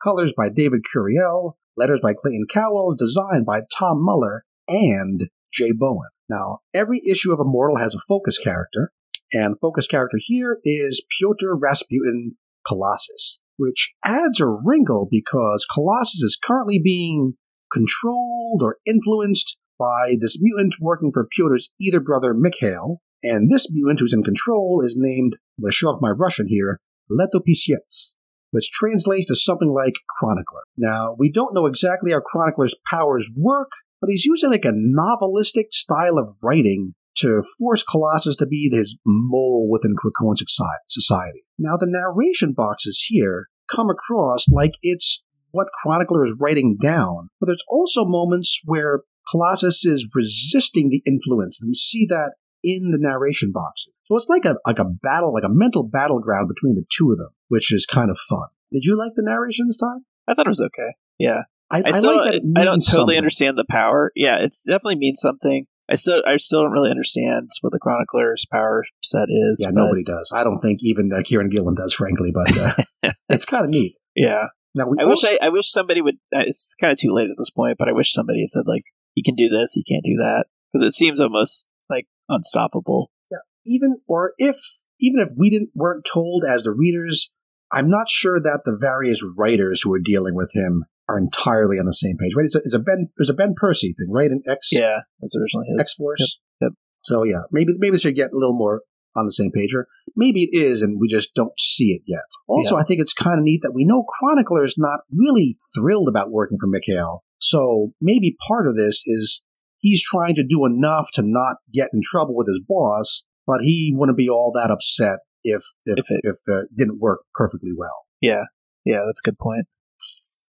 colors by David Curiel, letters by Clayton Cowles, design by Tom Muller and Jay Bowen. Now, every issue of Immortal has a focus character, and focus character here is Pyotr Rasputin Colossus, which adds a wrinkle because Colossus is currently being controlled or influenced by this mutant working for Pyotr's either brother Mikhail, and this mutant who's in control is named, I'm going to show off my Russian here, Letopisets, which translates to something like Chronicler. Now, we don't know exactly how Chronicler's powers work, but he's using like a novelistic style of writing to force Colossus to be his mole within Krakoan society. Now, the narration boxes here come across like it's what Chronicler is writing down, but there's also moments where Colossus is resisting the influence, and we see that in the narration boxes. So it's like a like a battle, like a mental battleground between the two of them, which is kind of fun. Did you like the narration this time? I thought it was okay. Yeah. I, I still like that it I don't totally something. understand the power. Yeah, it definitely means something. I still I still don't really understand what the Chronicler's power set is. Yeah, nobody does. I don't think even uh, Kieron Gillen does, frankly, but uh, [laughs] it's kind of neat. Yeah, Now we I wish I, I wish somebody would. uh, It's kind of too late at this point, but I wish somebody had said like he can do this, he can't do that, because it seems almost like unstoppable. Yeah. Even or if even if we didn't weren't told as the readers, I'm not sure that the various writers who are dealing with him are entirely on the same page. Right? It's a, it's a Ben. There's a Ben Percy thing, right? In X Yeah, that's originally his. X Force. Yep, yep. So yeah, maybe maybe they should get a little more on the same page, or maybe it is, and we just don't see it yet. Also, I think it's kind of neat that we know Chronicler is not really thrilled about working for Mikhail. So maybe part of this is he's trying to do enough to not get in trouble with his boss, but he wouldn't be all that upset if if If it- if uh, it didn't work perfectly well. Yeah, yeah, that's a good point.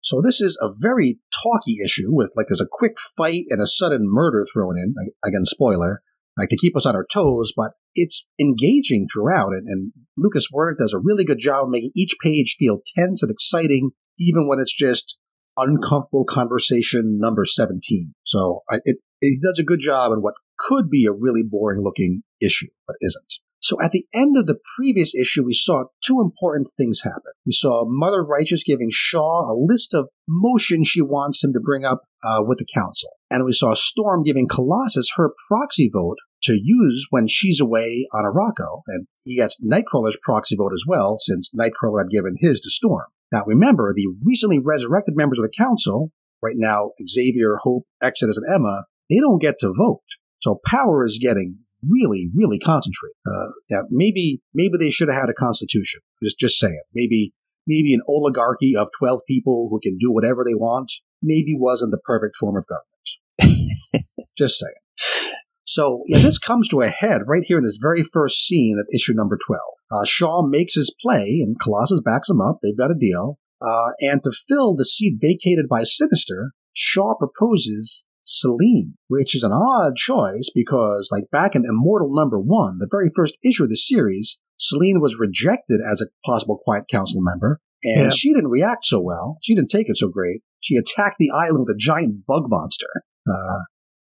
So this is a very talky issue with like there's a quick fight and a sudden murder thrown in. Again, spoiler, like to keep us on our toes, but it's engaging throughout. And, and Lucas Werneck does a really good job of making each page feel tense and exciting, even when it's just uncomfortable conversation number 17. So I, it, it does a good job in what could be a really boring looking issue, but isn't. So at the end of the previous issue, we saw two important things happen. We saw Mother Righteous giving Shaw a list of motions she wants him to bring up uh, with the council. And we saw Storm giving Colossus her proxy vote to use when she's away on Arakko. And he gets Nightcrawler's proxy vote as well, since Nightcrawler had given his to Storm. Now remember, the recently resurrected members of the council, right now Xavier, Hope, Exodus, and Emma, they don't get to vote. So power is getting really, really concentrate. Uh, yeah, maybe, maybe they should have had a constitution. Just, just saying. Maybe, maybe an oligarchy of 12 people who can do whatever they want maybe wasn't the perfect form of government. [laughs] just saying. So, yeah, this comes to a head right here in this very first scene of issue number 12. Uh, Shaw makes his play, and Colossus backs him up. They've got a deal. Uh, and to fill the seat vacated by Sinister, Shaw proposes Selene, which is an odd choice because, like back in Immortal number one, the very first issue of the series, Selene was rejected as a possible Quiet Council member, and Yeah. she didn't react so well. She didn't take it so great. She attacked the island with a giant bug monster. Uh,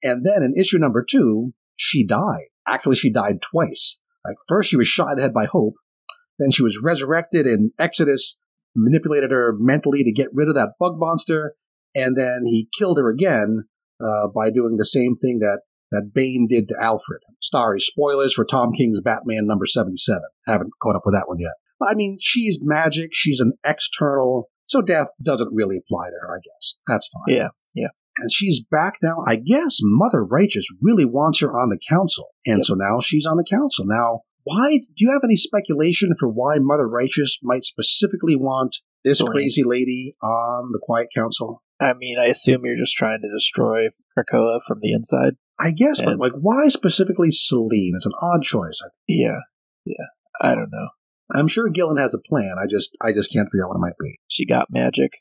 and then in issue number two, she died. Actually, she died twice. Like first, she was shot in the head by Hope. Then she was resurrected, and Exodus manipulated her mentally to get rid of that bug monster. And then he killed her again uh, by doing the same thing that that Bane did to Alfred. Sorry, spoilers for Tom King's Batman number seventy-seven. Haven't caught up with that one yet. I mean, she's magic. She's an external, so death doesn't really apply to her. I guess that's fine Yeah, Yeah. and she's back now. I guess Mother Righteous really wants her on the council, and Yep. so now she's on the council. Now, why do you have any speculation for why Mother Righteous might specifically want this Selene. crazy lady on the Quiet Council? I mean, I assume you're just trying to destroy Krakoa from the inside. I guess, but like, why specifically Selene? It's an odd choice. Yeah. Yeah. I don't know. I'm sure Gillen has a plan. I just, I just can't figure out what it might be. She got magic.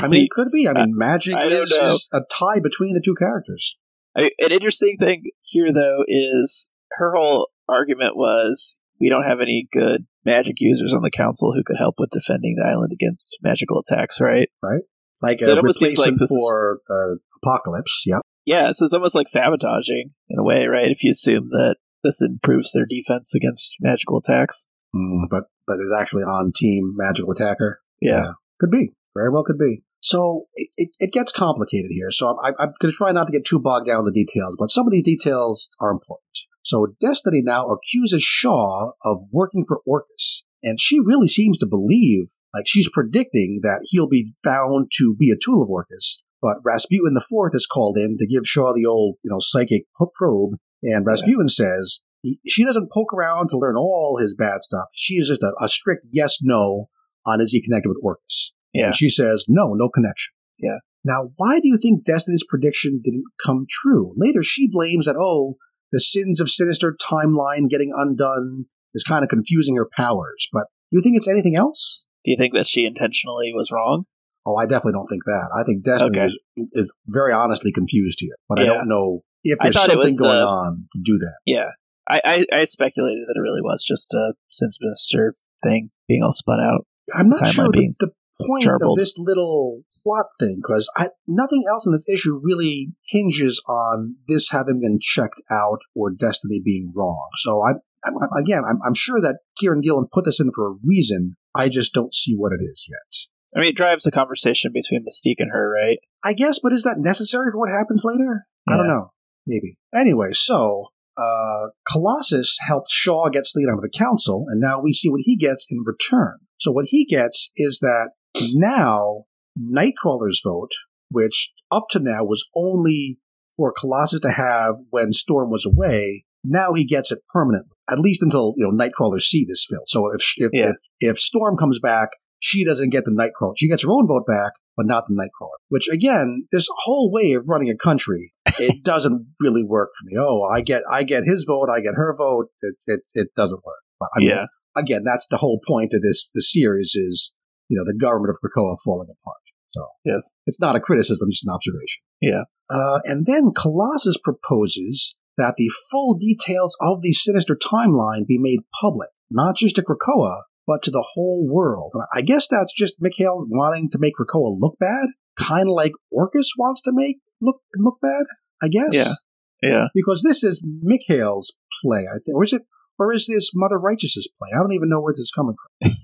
I mean, it [laughs] could be. I mean, magic I don't is, know. is a tie between the two characters. I, an interesting thing here, though, is her whole argument was we don't have any good magic users on the council who could help with defending the island against magical attacks, right? Right. Like So a it almost seems like this for uh, Apocalypse. Yep. Yeah, so it's almost like sabotaging in a way, right? If you assume that this improves their defense against magical attacks. Mm, but but is actually on team magical attacker. Yeah. could be very well could be. So it, it, gets complicated here. So I'm, I'm going to try not to get too bogged down in the details, but some of these details are important. So Destiny now accuses Shaw of working for Orcus, and she really seems to believe, like she's predicting that he'll be found to be a tool of Orcus. But Rasputin the Fourth is called in to give Shaw the old, you know, psychic probe, and Rasputin says he, she doesn't poke around to learn all his bad stuff. She is just a, a strict yes no on is he connected with Orcus. Yeah. And she says no, no connection. Yeah. Now, why do you think Destiny's prediction didn't come true? Later, she blames that oh, the sins of sinister timeline getting undone is kind of confusing her powers. But do you think it's anything else? Do you think that she intentionally was wrong? Oh, I definitely don't think that. I think Destiny Okay. is, is very honestly confused here, but I don't know if there's something was going the- on to do that. Yeah. I, I, I speculated that it really was just a Sins Minister thing being all spun out. I'm not sure the, the point of this little plot thing because nothing else in this issue really hinges on this having been checked out or Destiny being wrong. So I, I'm, again, I'm, I'm sure that Kieron Gillen put this in for a reason. I just don't see what it is yet. I mean, it drives the conversation between Mystique and her, right? I guess, but is that necessary for what happens later? I don't know. Maybe. Anyway, so uh, Colossus helped Shaw get Sleet of the council, and now we see what he gets in return. So what he gets is that now Nightcrawler's vote, which up to now was only for Colossus to have when Storm was away, now he gets it permanently, at least until you know Nightcrawler see this film. So if if, Yeah. if if Storm comes back, she doesn't get the Nightcrawler. She gets her own vote back, but not the Nightcrawler. Which again, this whole way of running a country, it [laughs] doesn't really work for me. Oh, I get I get his vote, I get her vote. It it, it doesn't work. But I mean, yeah. again, that's the whole point of this the series is you know the government of Krakoa falling apart. So Yes. it's not a criticism, just an observation. Yeah. Uh, and then Colossus proposes that the full details of the sinister timeline be made public, not just to Krakoa, but to the whole world. And I guess that's just Mikhail wanting to make Krakoa look bad, kind of like Orcus wants to make look look bad. I guess. Yeah. Yeah. Because this is Mikhail's play, or is it? Or is this Mother Righteous's play? I don't even know where this is coming from. [laughs]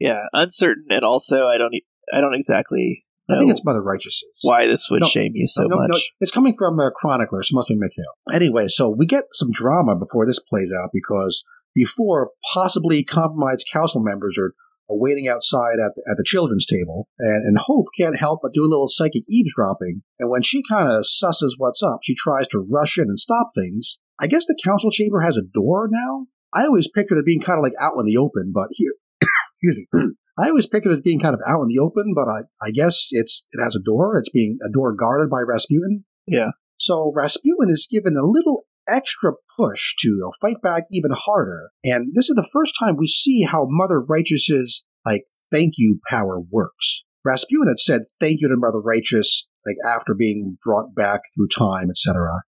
Yeah. Uncertain, and also I don't. e- I don't exactly I think it's Mother Righteous's. Why this would No, shame you so no, no, much? it's coming from a chronicler, so it must be Mikhail. Anyway, so we get some drama before this plays out because the four possibly compromised council members are, are waiting outside at the, at the children's table, and, and Hope can't help but do a little psychic eavesdropping. And when she kind of susses what's up, she tries to rush in and stop things. I guess the council chamber has a door now. I always pictured it being kind of like out in the open, but here, [coughs] excuse me. I always pictured it as being kind of out in the open, but I, I guess it's it has a door. It's being a door guarded by Rasputin. Yeah. So Rasputin is given a little extra push to you know, fight back even harder. And this is the first time we see how Mother Righteous's like thank you power works. Rasputin had said thank you to Mother Righteous like after being brought back through time, etc.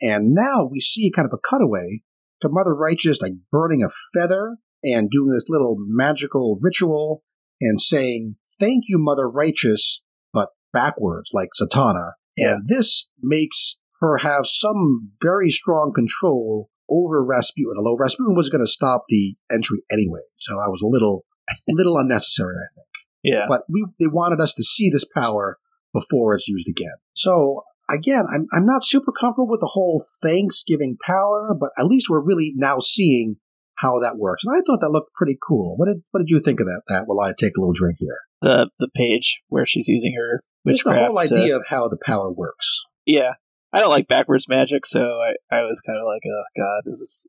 And now we see kind of a cutaway to Mother Righteous like burning a feather and doing this little magical ritual and saying, Thank you, Mother Righteous, but backwards, like Satana. And this makes her have some very strong control over Rasputin, although Rasputin was going to stop the entry anyway. So I was a little, [laughs] little unnecessary, I think. Yeah. But we, they wanted us to see this power before it's used again. So again, I'm, I'm not super comfortable with the whole Thanksgiving power, but at least we're really now seeing how that works. And I thought that looked pretty cool. What did what did you think of that? That while I take a little drink here. The the page where she's using her Just the witchcraft. whole to- idea of how the power works. yeah. I don't like backwards magic, so I, I was kind of like, oh god, is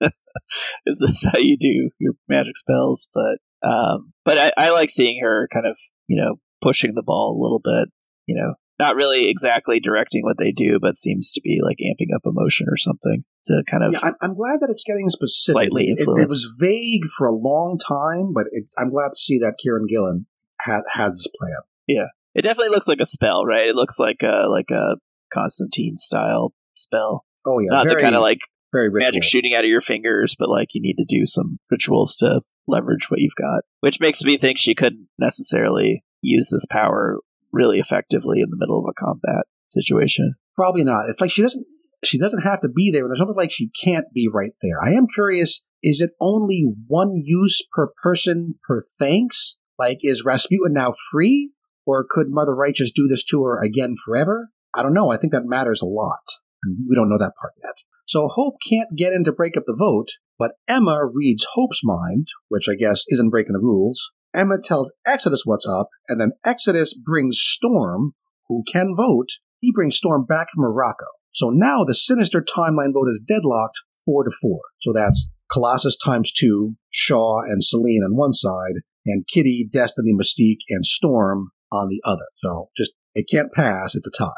this [laughs] is this how you do your magic spells? But um, but I, I like seeing her kind of you know pushing the ball a little bit. You know, not really exactly directing what they do, but seems to be like amping up emotion or something to kind of Yeah, I'm, I'm glad that it's getting specific. Slightly It- it, it was vague for a long time, but it, I'm glad to see that Kieron Gillen had had this plan. Yeah, it definitely looks like a spell, right? It looks like a like a Constantine style spell. Oh yeah, Not very, the kind of like very ritual. magic shooting out of your fingers, but like you need to do some rituals to leverage what you've got. Which makes me think she couldn't necessarily use this power really effectively in the middle of a combat situation. Probably not. It's like she doesn't she doesn't have to be there, there's something like she can't be right there. I am curious: is it only one use per person per thanks? Like, is Rasputin now free, or could Mother Righteous do this to her again forever? I don't know. I think that matters a lot, we don't know that part yet. So Hope can't get in to break up the vote, but Emma reads Hope's mind, which I guess isn't breaking the rules. Emma tells Exodus what's up, and then Exodus brings Storm, who can vote. He brings Storm back from Morocco. So now the sinister timeline vote is deadlocked four to four. So that's Colossus times two, Shaw and Selene on one side, and Kitty, Destiny, Mystique, and Storm on the other. So just it can't pass. It's a tie.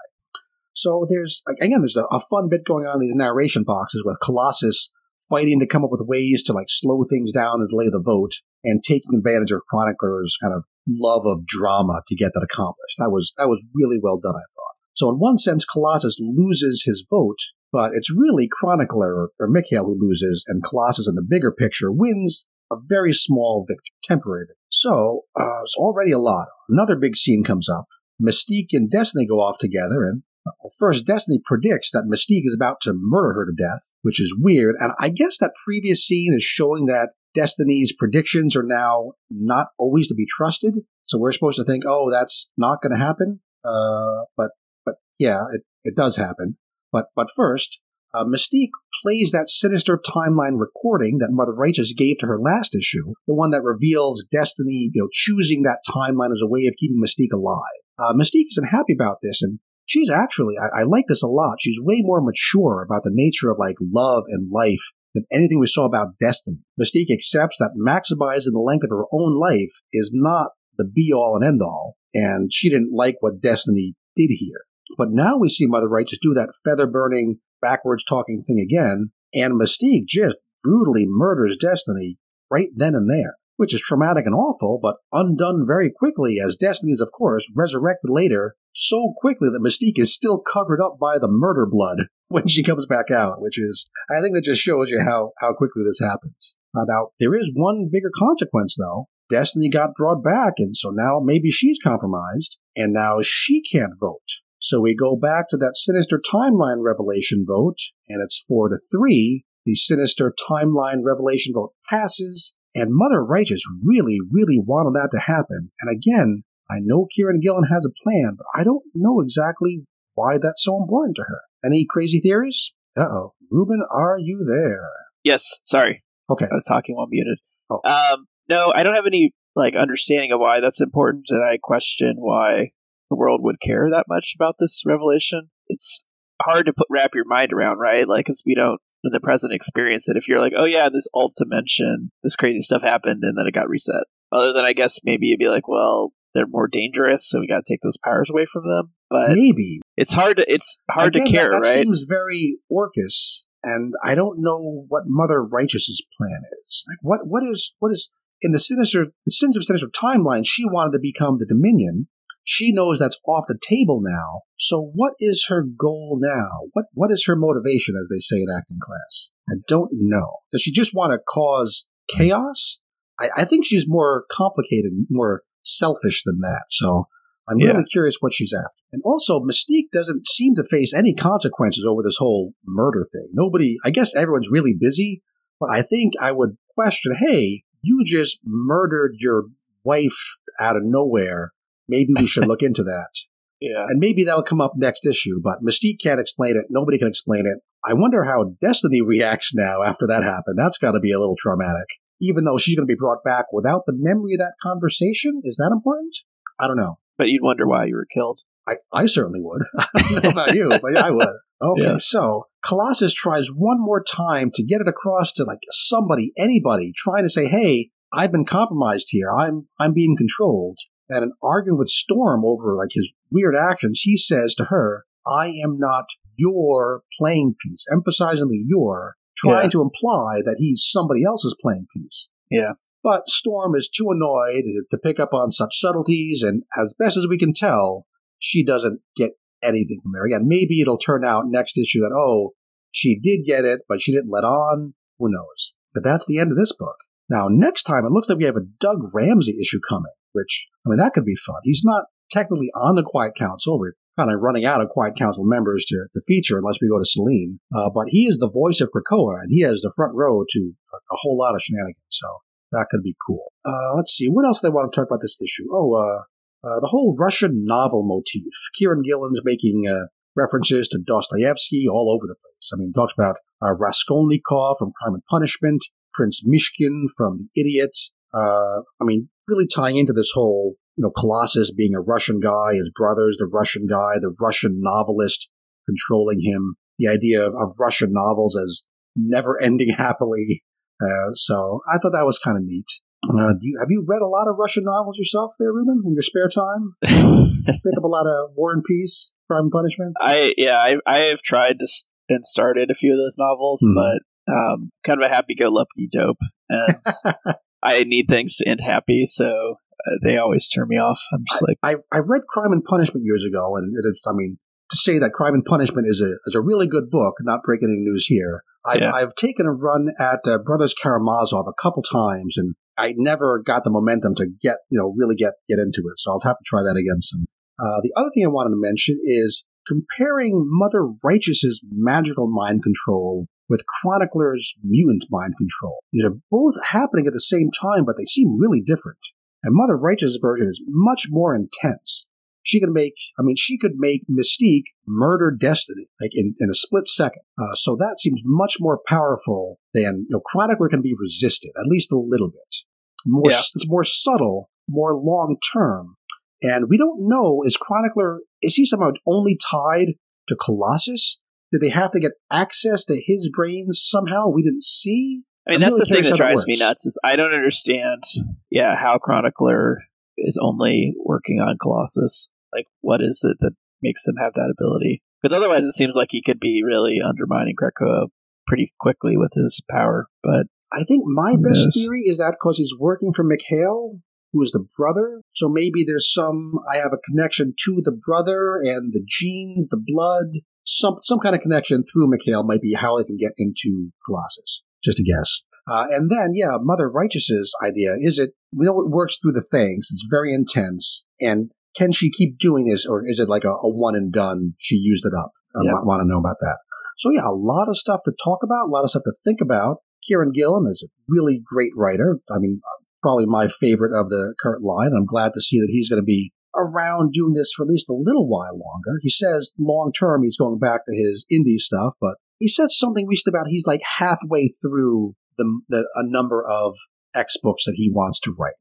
So there's again, there's a, a fun bit going on in these narration boxes with Colossus fighting to come up with ways to like slow things down and delay the vote, and taking advantage of Chronicler's kind of love of drama to get that accomplished. That was that was really well done, I thought. So in one sense, Colossus loses his vote, but it's really Chronicler or, or Mikhail who loses, and Colossus in the bigger picture wins a very small victory, temporary. So uh, it's already a lot. Another big scene comes up. Mystique and Destiny go off together, and well, first, Destiny predicts that Mystique is about to murder her to death, which is weird. And I guess that previous scene is showing that Destiny's predictions are now not always to be trusted. So we're supposed to think, oh, that's not going to happen. Uh, but but yeah, it, it does happen. But but first, uh, Mystique plays that sinister timeline recording that Mother Righteous gave to her last issue, the one that reveals Destiny, you know, choosing that timeline as a way of keeping Mystique alive. Uh, Mystique isn't happy about this, and she's actually, I, I like this a lot. She's way more mature about the nature of like love and life than anything we saw about Destiny. Mystique accepts that maximizing the length of her own life is not the be all and end all, and she didn't like what Destiny did here. But now we see Mother Righteous do that feather burning, backwards talking thing again, and Mystique just brutally murders Destiny right then and there, which is traumatic and awful, but undone very quickly as Destiny is, of course, resurrected later so quickly that Mystique is still covered up by the murder blood [laughs] when she comes back out, which is, I think that just shows you how, how quickly this happens. Uh, now, there is one bigger consequence, though. Destiny got brought back, and so now maybe she's compromised, and now she can't vote. So we go back to that sinister timeline revelation vote, and it's four to three. The sinister timeline revelation vote passes, and Mother Righteous really, really wanted that to happen. And again, I know Kieron Gillen has a plan, but I don't know exactly why that's so important to her. Any crazy theories? Uh oh. Ruben, are you there? Yes, sorry. Okay. I was talking while muted. Oh. Um, no, I don't have any like understanding of why that's important, and I question why the world would care that much about this revelation. It's hard to put wrap your mind around, right? Like, because we don't in the present experience it. If you're like, oh yeah, this alt dimension, this crazy stuff happened, and then it got reset. Other than I guess maybe you'd be like, well, they're more dangerous, so we got to take those powers away from them. But Maybe. it's hard to it's hard Again, to care, that, that right? seems very Orcus, and I don't know what Mother Righteous's plan is. Like, what what is what is in the sinister the sins of sinister timeline? She wanted to become the Dominion. She knows that's off the table now. So, what is her goal now? What what is her motivation, as they say in acting class? I don't know. Does she just want to cause chaos? I, I think she's more complicated, more selfish than that. So, I'm Yeah. really curious what she's after. And also, Mystique doesn't seem to face any consequences over this whole murder thing. Nobody, I guess everyone's really busy, but I think I would question hey, you just murdered your wife out of nowhere. Maybe we should look into that. [laughs] yeah. And maybe that'll come up next issue, but Mystique can't explain it. Nobody can explain it. I wonder how Destiny [laughs] reacts now after that happened. That's got to be a little traumatic. Even though she's going to be brought back without the memory of that conversation. Is that important? I don't know. But you'd wonder why you were killed. I, I certainly would. [laughs] I don't know about you, but yeah, I would. Okay, Yeah. so Colossus tries one more time to get it across to like somebody, anybody, trying to say, "Hey, I've been compromised here. I'm I'm being controlled." And in arguing with Storm over like his weird actions, he says to her, "I am not your playing piece," emphasizing the "your," trying Yeah. to imply that he's somebody else's playing piece. Yeah. But Storm is too annoyed to pick up on such subtleties, and as best as we can tell, she doesn't get anything from there. Again, maybe it'll turn out next issue that, oh, she did get it, but she didn't let on. Who knows? But that's the end of this book. Now, next time, it looks like we have a Doug Ramsey issue coming, which, I mean, that could be fun. He's not technically on the Quiet Council. We're kind of running out of Quiet Council members to, to feature unless we go to Selene. Uh, but he is the voice of Krakoa, and he has the front row to a, a whole lot of shenanigans. So that could be cool. Uh, let's see. What else did I want to talk about this issue? Oh, uh, uh, the whole Russian novel motif. Kieron Gillen's making uh, references to Dostoevsky all over the place. I mean, talks about uh, Raskolnikov from Crime and Punishment, Prince Myshkin from The Idiot. Uh, I mean, really tying into this whole, you know, Colossus being a Russian guy, his brother's the Russian guy, the Russian novelist controlling him, the idea of, of Russian novels as never ending [laughs] happily. Uh, so I thought that was kind of neat. Uh, do you, have you read a lot of Russian novels yourself there, Ruben, in your spare time? [laughs] Pick up a lot of War and Peace, Crime and Punishment? I yeah, I I have tried to s- and started a few of those novels, Mhm. but um, kind of a happy-go-lucky dope, and [laughs] I need things to end happy, so uh, they always turn me off. I'm just like, I, I read Crime and Punishment years ago, and it is, I mean, to say that Crime and Punishment is a is a really good book, not breaking any news here. I've, Yeah. I've taken a run at uh, Brothers Karamazov a couple times, and I never got the momentum to get you know really get get into it. So I'll have to try that again soon. Uh, the other thing I wanted to mention is comparing Mother Righteous's magical mind control with Chronicler's mutant mind control. These are both happening at the same time, but they seem really different. And Mother Righteous' version is much more intense. She can make, I mean, she could make Mystique murder Destiny, like in, in a split second. Uh, so that seems much more powerful than, you know, Chronicler can be resisted, at least a little bit. More, Yeah. It's more subtle, more long term. And we don't know, is Chronicler, is he somehow only tied to Colossus? Did they have to get access to his brains somehow we didn't see? I mean, I'm that's really the thing that drives me nuts is I don't understand, yeah, how Chronicler is only working on Colossus. Like, what is it that makes him have that ability? Because otherwise, it seems like he could be really undermining Krakoa pretty quickly with his power. But I think my best knows? theory is that because he's working for Mikhail, who is the brother. So maybe there's some, I have a connection to the brother and the genes, the blood, some, some kind of connection through Mikhail might be how they can get into Colossus. Just a guess. Uh, and then, yeah, Mother Righteous's idea is it, we know it works through the things. It's very intense. And can she keep doing this or is it like a, a one and done? She used it up. I Yeah. want to know about that. So yeah, a lot of stuff to talk about, a lot of stuff to think about. Kieron Gillen is a really great writer. I mean, probably my favorite of the current line. I'm glad to see that he's going to be around doing this for at least a little while longer. He says long term he's going back to his indie stuff, but he said something recently about he's like halfway through the, the a number of X books that he wants to write.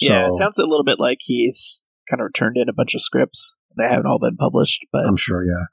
So, yeah, it sounds a little bit like he's kind of turned in a bunch of scripts. They haven't all been published, but I'm sure, yeah.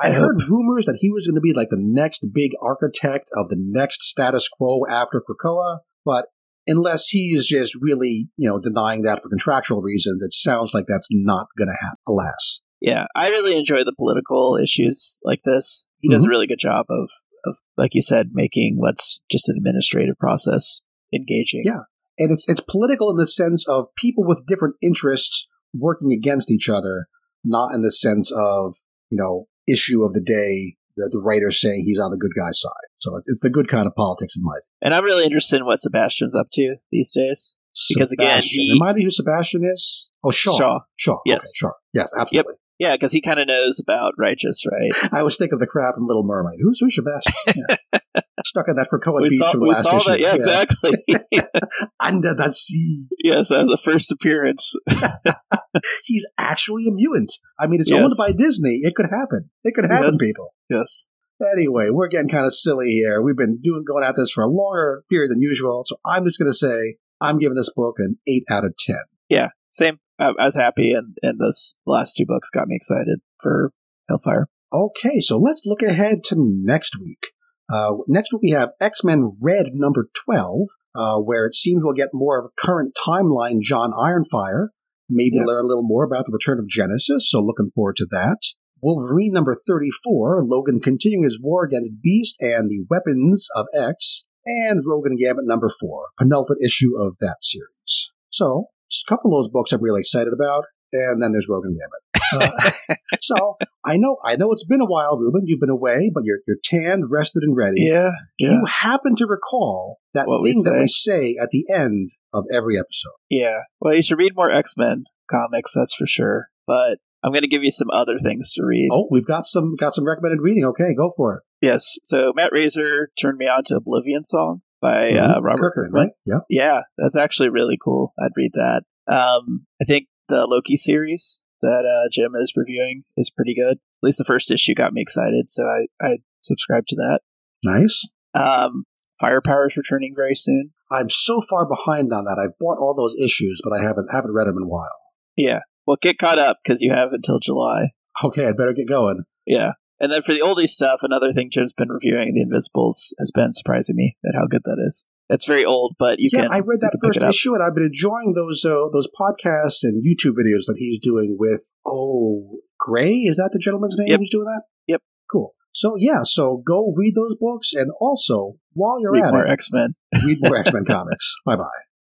I, I heard rumors that he was going to be like the next big architect of the next status quo after Krakoa, but unless he is just really, you know, denying that for contractual reasons, it sounds like that's not going to happen, alas. yeah, I really enjoy the political issues like this. He does a mm-hmm. really good job of, of, like you said, making what's just an administrative process engaging. Yeah. And it's it's political in the sense of people with different interests working against each other, not in the sense of, you know, issue of the day, the, the writer saying he's on the good guy's side. So it's, it's the good kind of politics in my view. And I'm really interested in what Sebastian's up to these days. Because again, Sebastian. he- remind me who Sebastian is. Oh, Shaw. Shaw. Shaw. Yes. Okay, Shaw. Yes, absolutely. Yeah, because he kind of knows about righteous, right? [laughs] I was thinking of the crab from Little Mermaid. Who's who's Sebastian? [laughs] Yeah. Stuck at that Krakoa we beach saw, from we last saw issue. that. Yeah, exactly. [laughs] [laughs] Under the sea. yes, that was the first appearance. [laughs] He's actually a mutant. I mean, it's Yes. owned by Disney. It could happen. It could happen, Yes. people. Yes. Anyway, we're getting kind of silly here. We've been doing going at this for a longer period than usual, so I'm just going to say I'm giving this book an eight out of ten. Yeah, Same. I, I was happy, and, and those last two books got me excited for Hellfire. Okay, so let's look ahead to next week. Uh, next week we have X Men Red number 12, uh, where it seems we'll get more of a current timeline Jon Ironfire. Maybe learn a little more about the return of Genesis, so looking forward to that. Wolverine number 34, Logan continuing his war against Beast and the weapons of X. And Rogue and Gambit number 4, penultimate issue of that series. So, just a couple of those books I'm really excited about. And then there's Rogue and Gambit. Uh, [laughs] so I know, I know it's been a while, Ruben. You've been away, but you're you're tanned, rested, and ready. Yeah. Do You happen to recall that What we that say. we say at the end of every episode. Yeah. Well, you should read more X Men comics, that's for sure. But I'm going to give you some other things to read. Oh, we've got some got some recommended reading. Okay, go for it. Yes. So Matt Razor turned me on to Oblivion Song by uh, Mhm. Robert Kirkman, Kirkman. right? Yeah. Yeah, that's actually really cool. I'd read that. Um, I think the Loki series that uh, Jim is reviewing is pretty good. At least the first issue got me excited, so I I subscribed to that. Nice. Um, Firepower is returning very soon. I'm so far behind on that. I've bought all those issues, but I haven't haven't read them in a while. Yeah. Well, get caught up because you have until July. Okay, I better get going. Yeah. And then for the oldie stuff, another thing Jim's been reviewing, The Invisibles, has been surprising me at how good that is. It's very old, but you can yeah, can. I read that you can pick first issue, and I've been enjoying those uh, those podcasts and YouTube videos that he's doing with oh Gray. Is that the gentleman's name Yep. who's doing that? Yep. Cool. So yeah, so go read those books, and also while you're Read at more it, X Men. read more [laughs] X Men comics. Bye bye.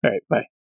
All right. Bye.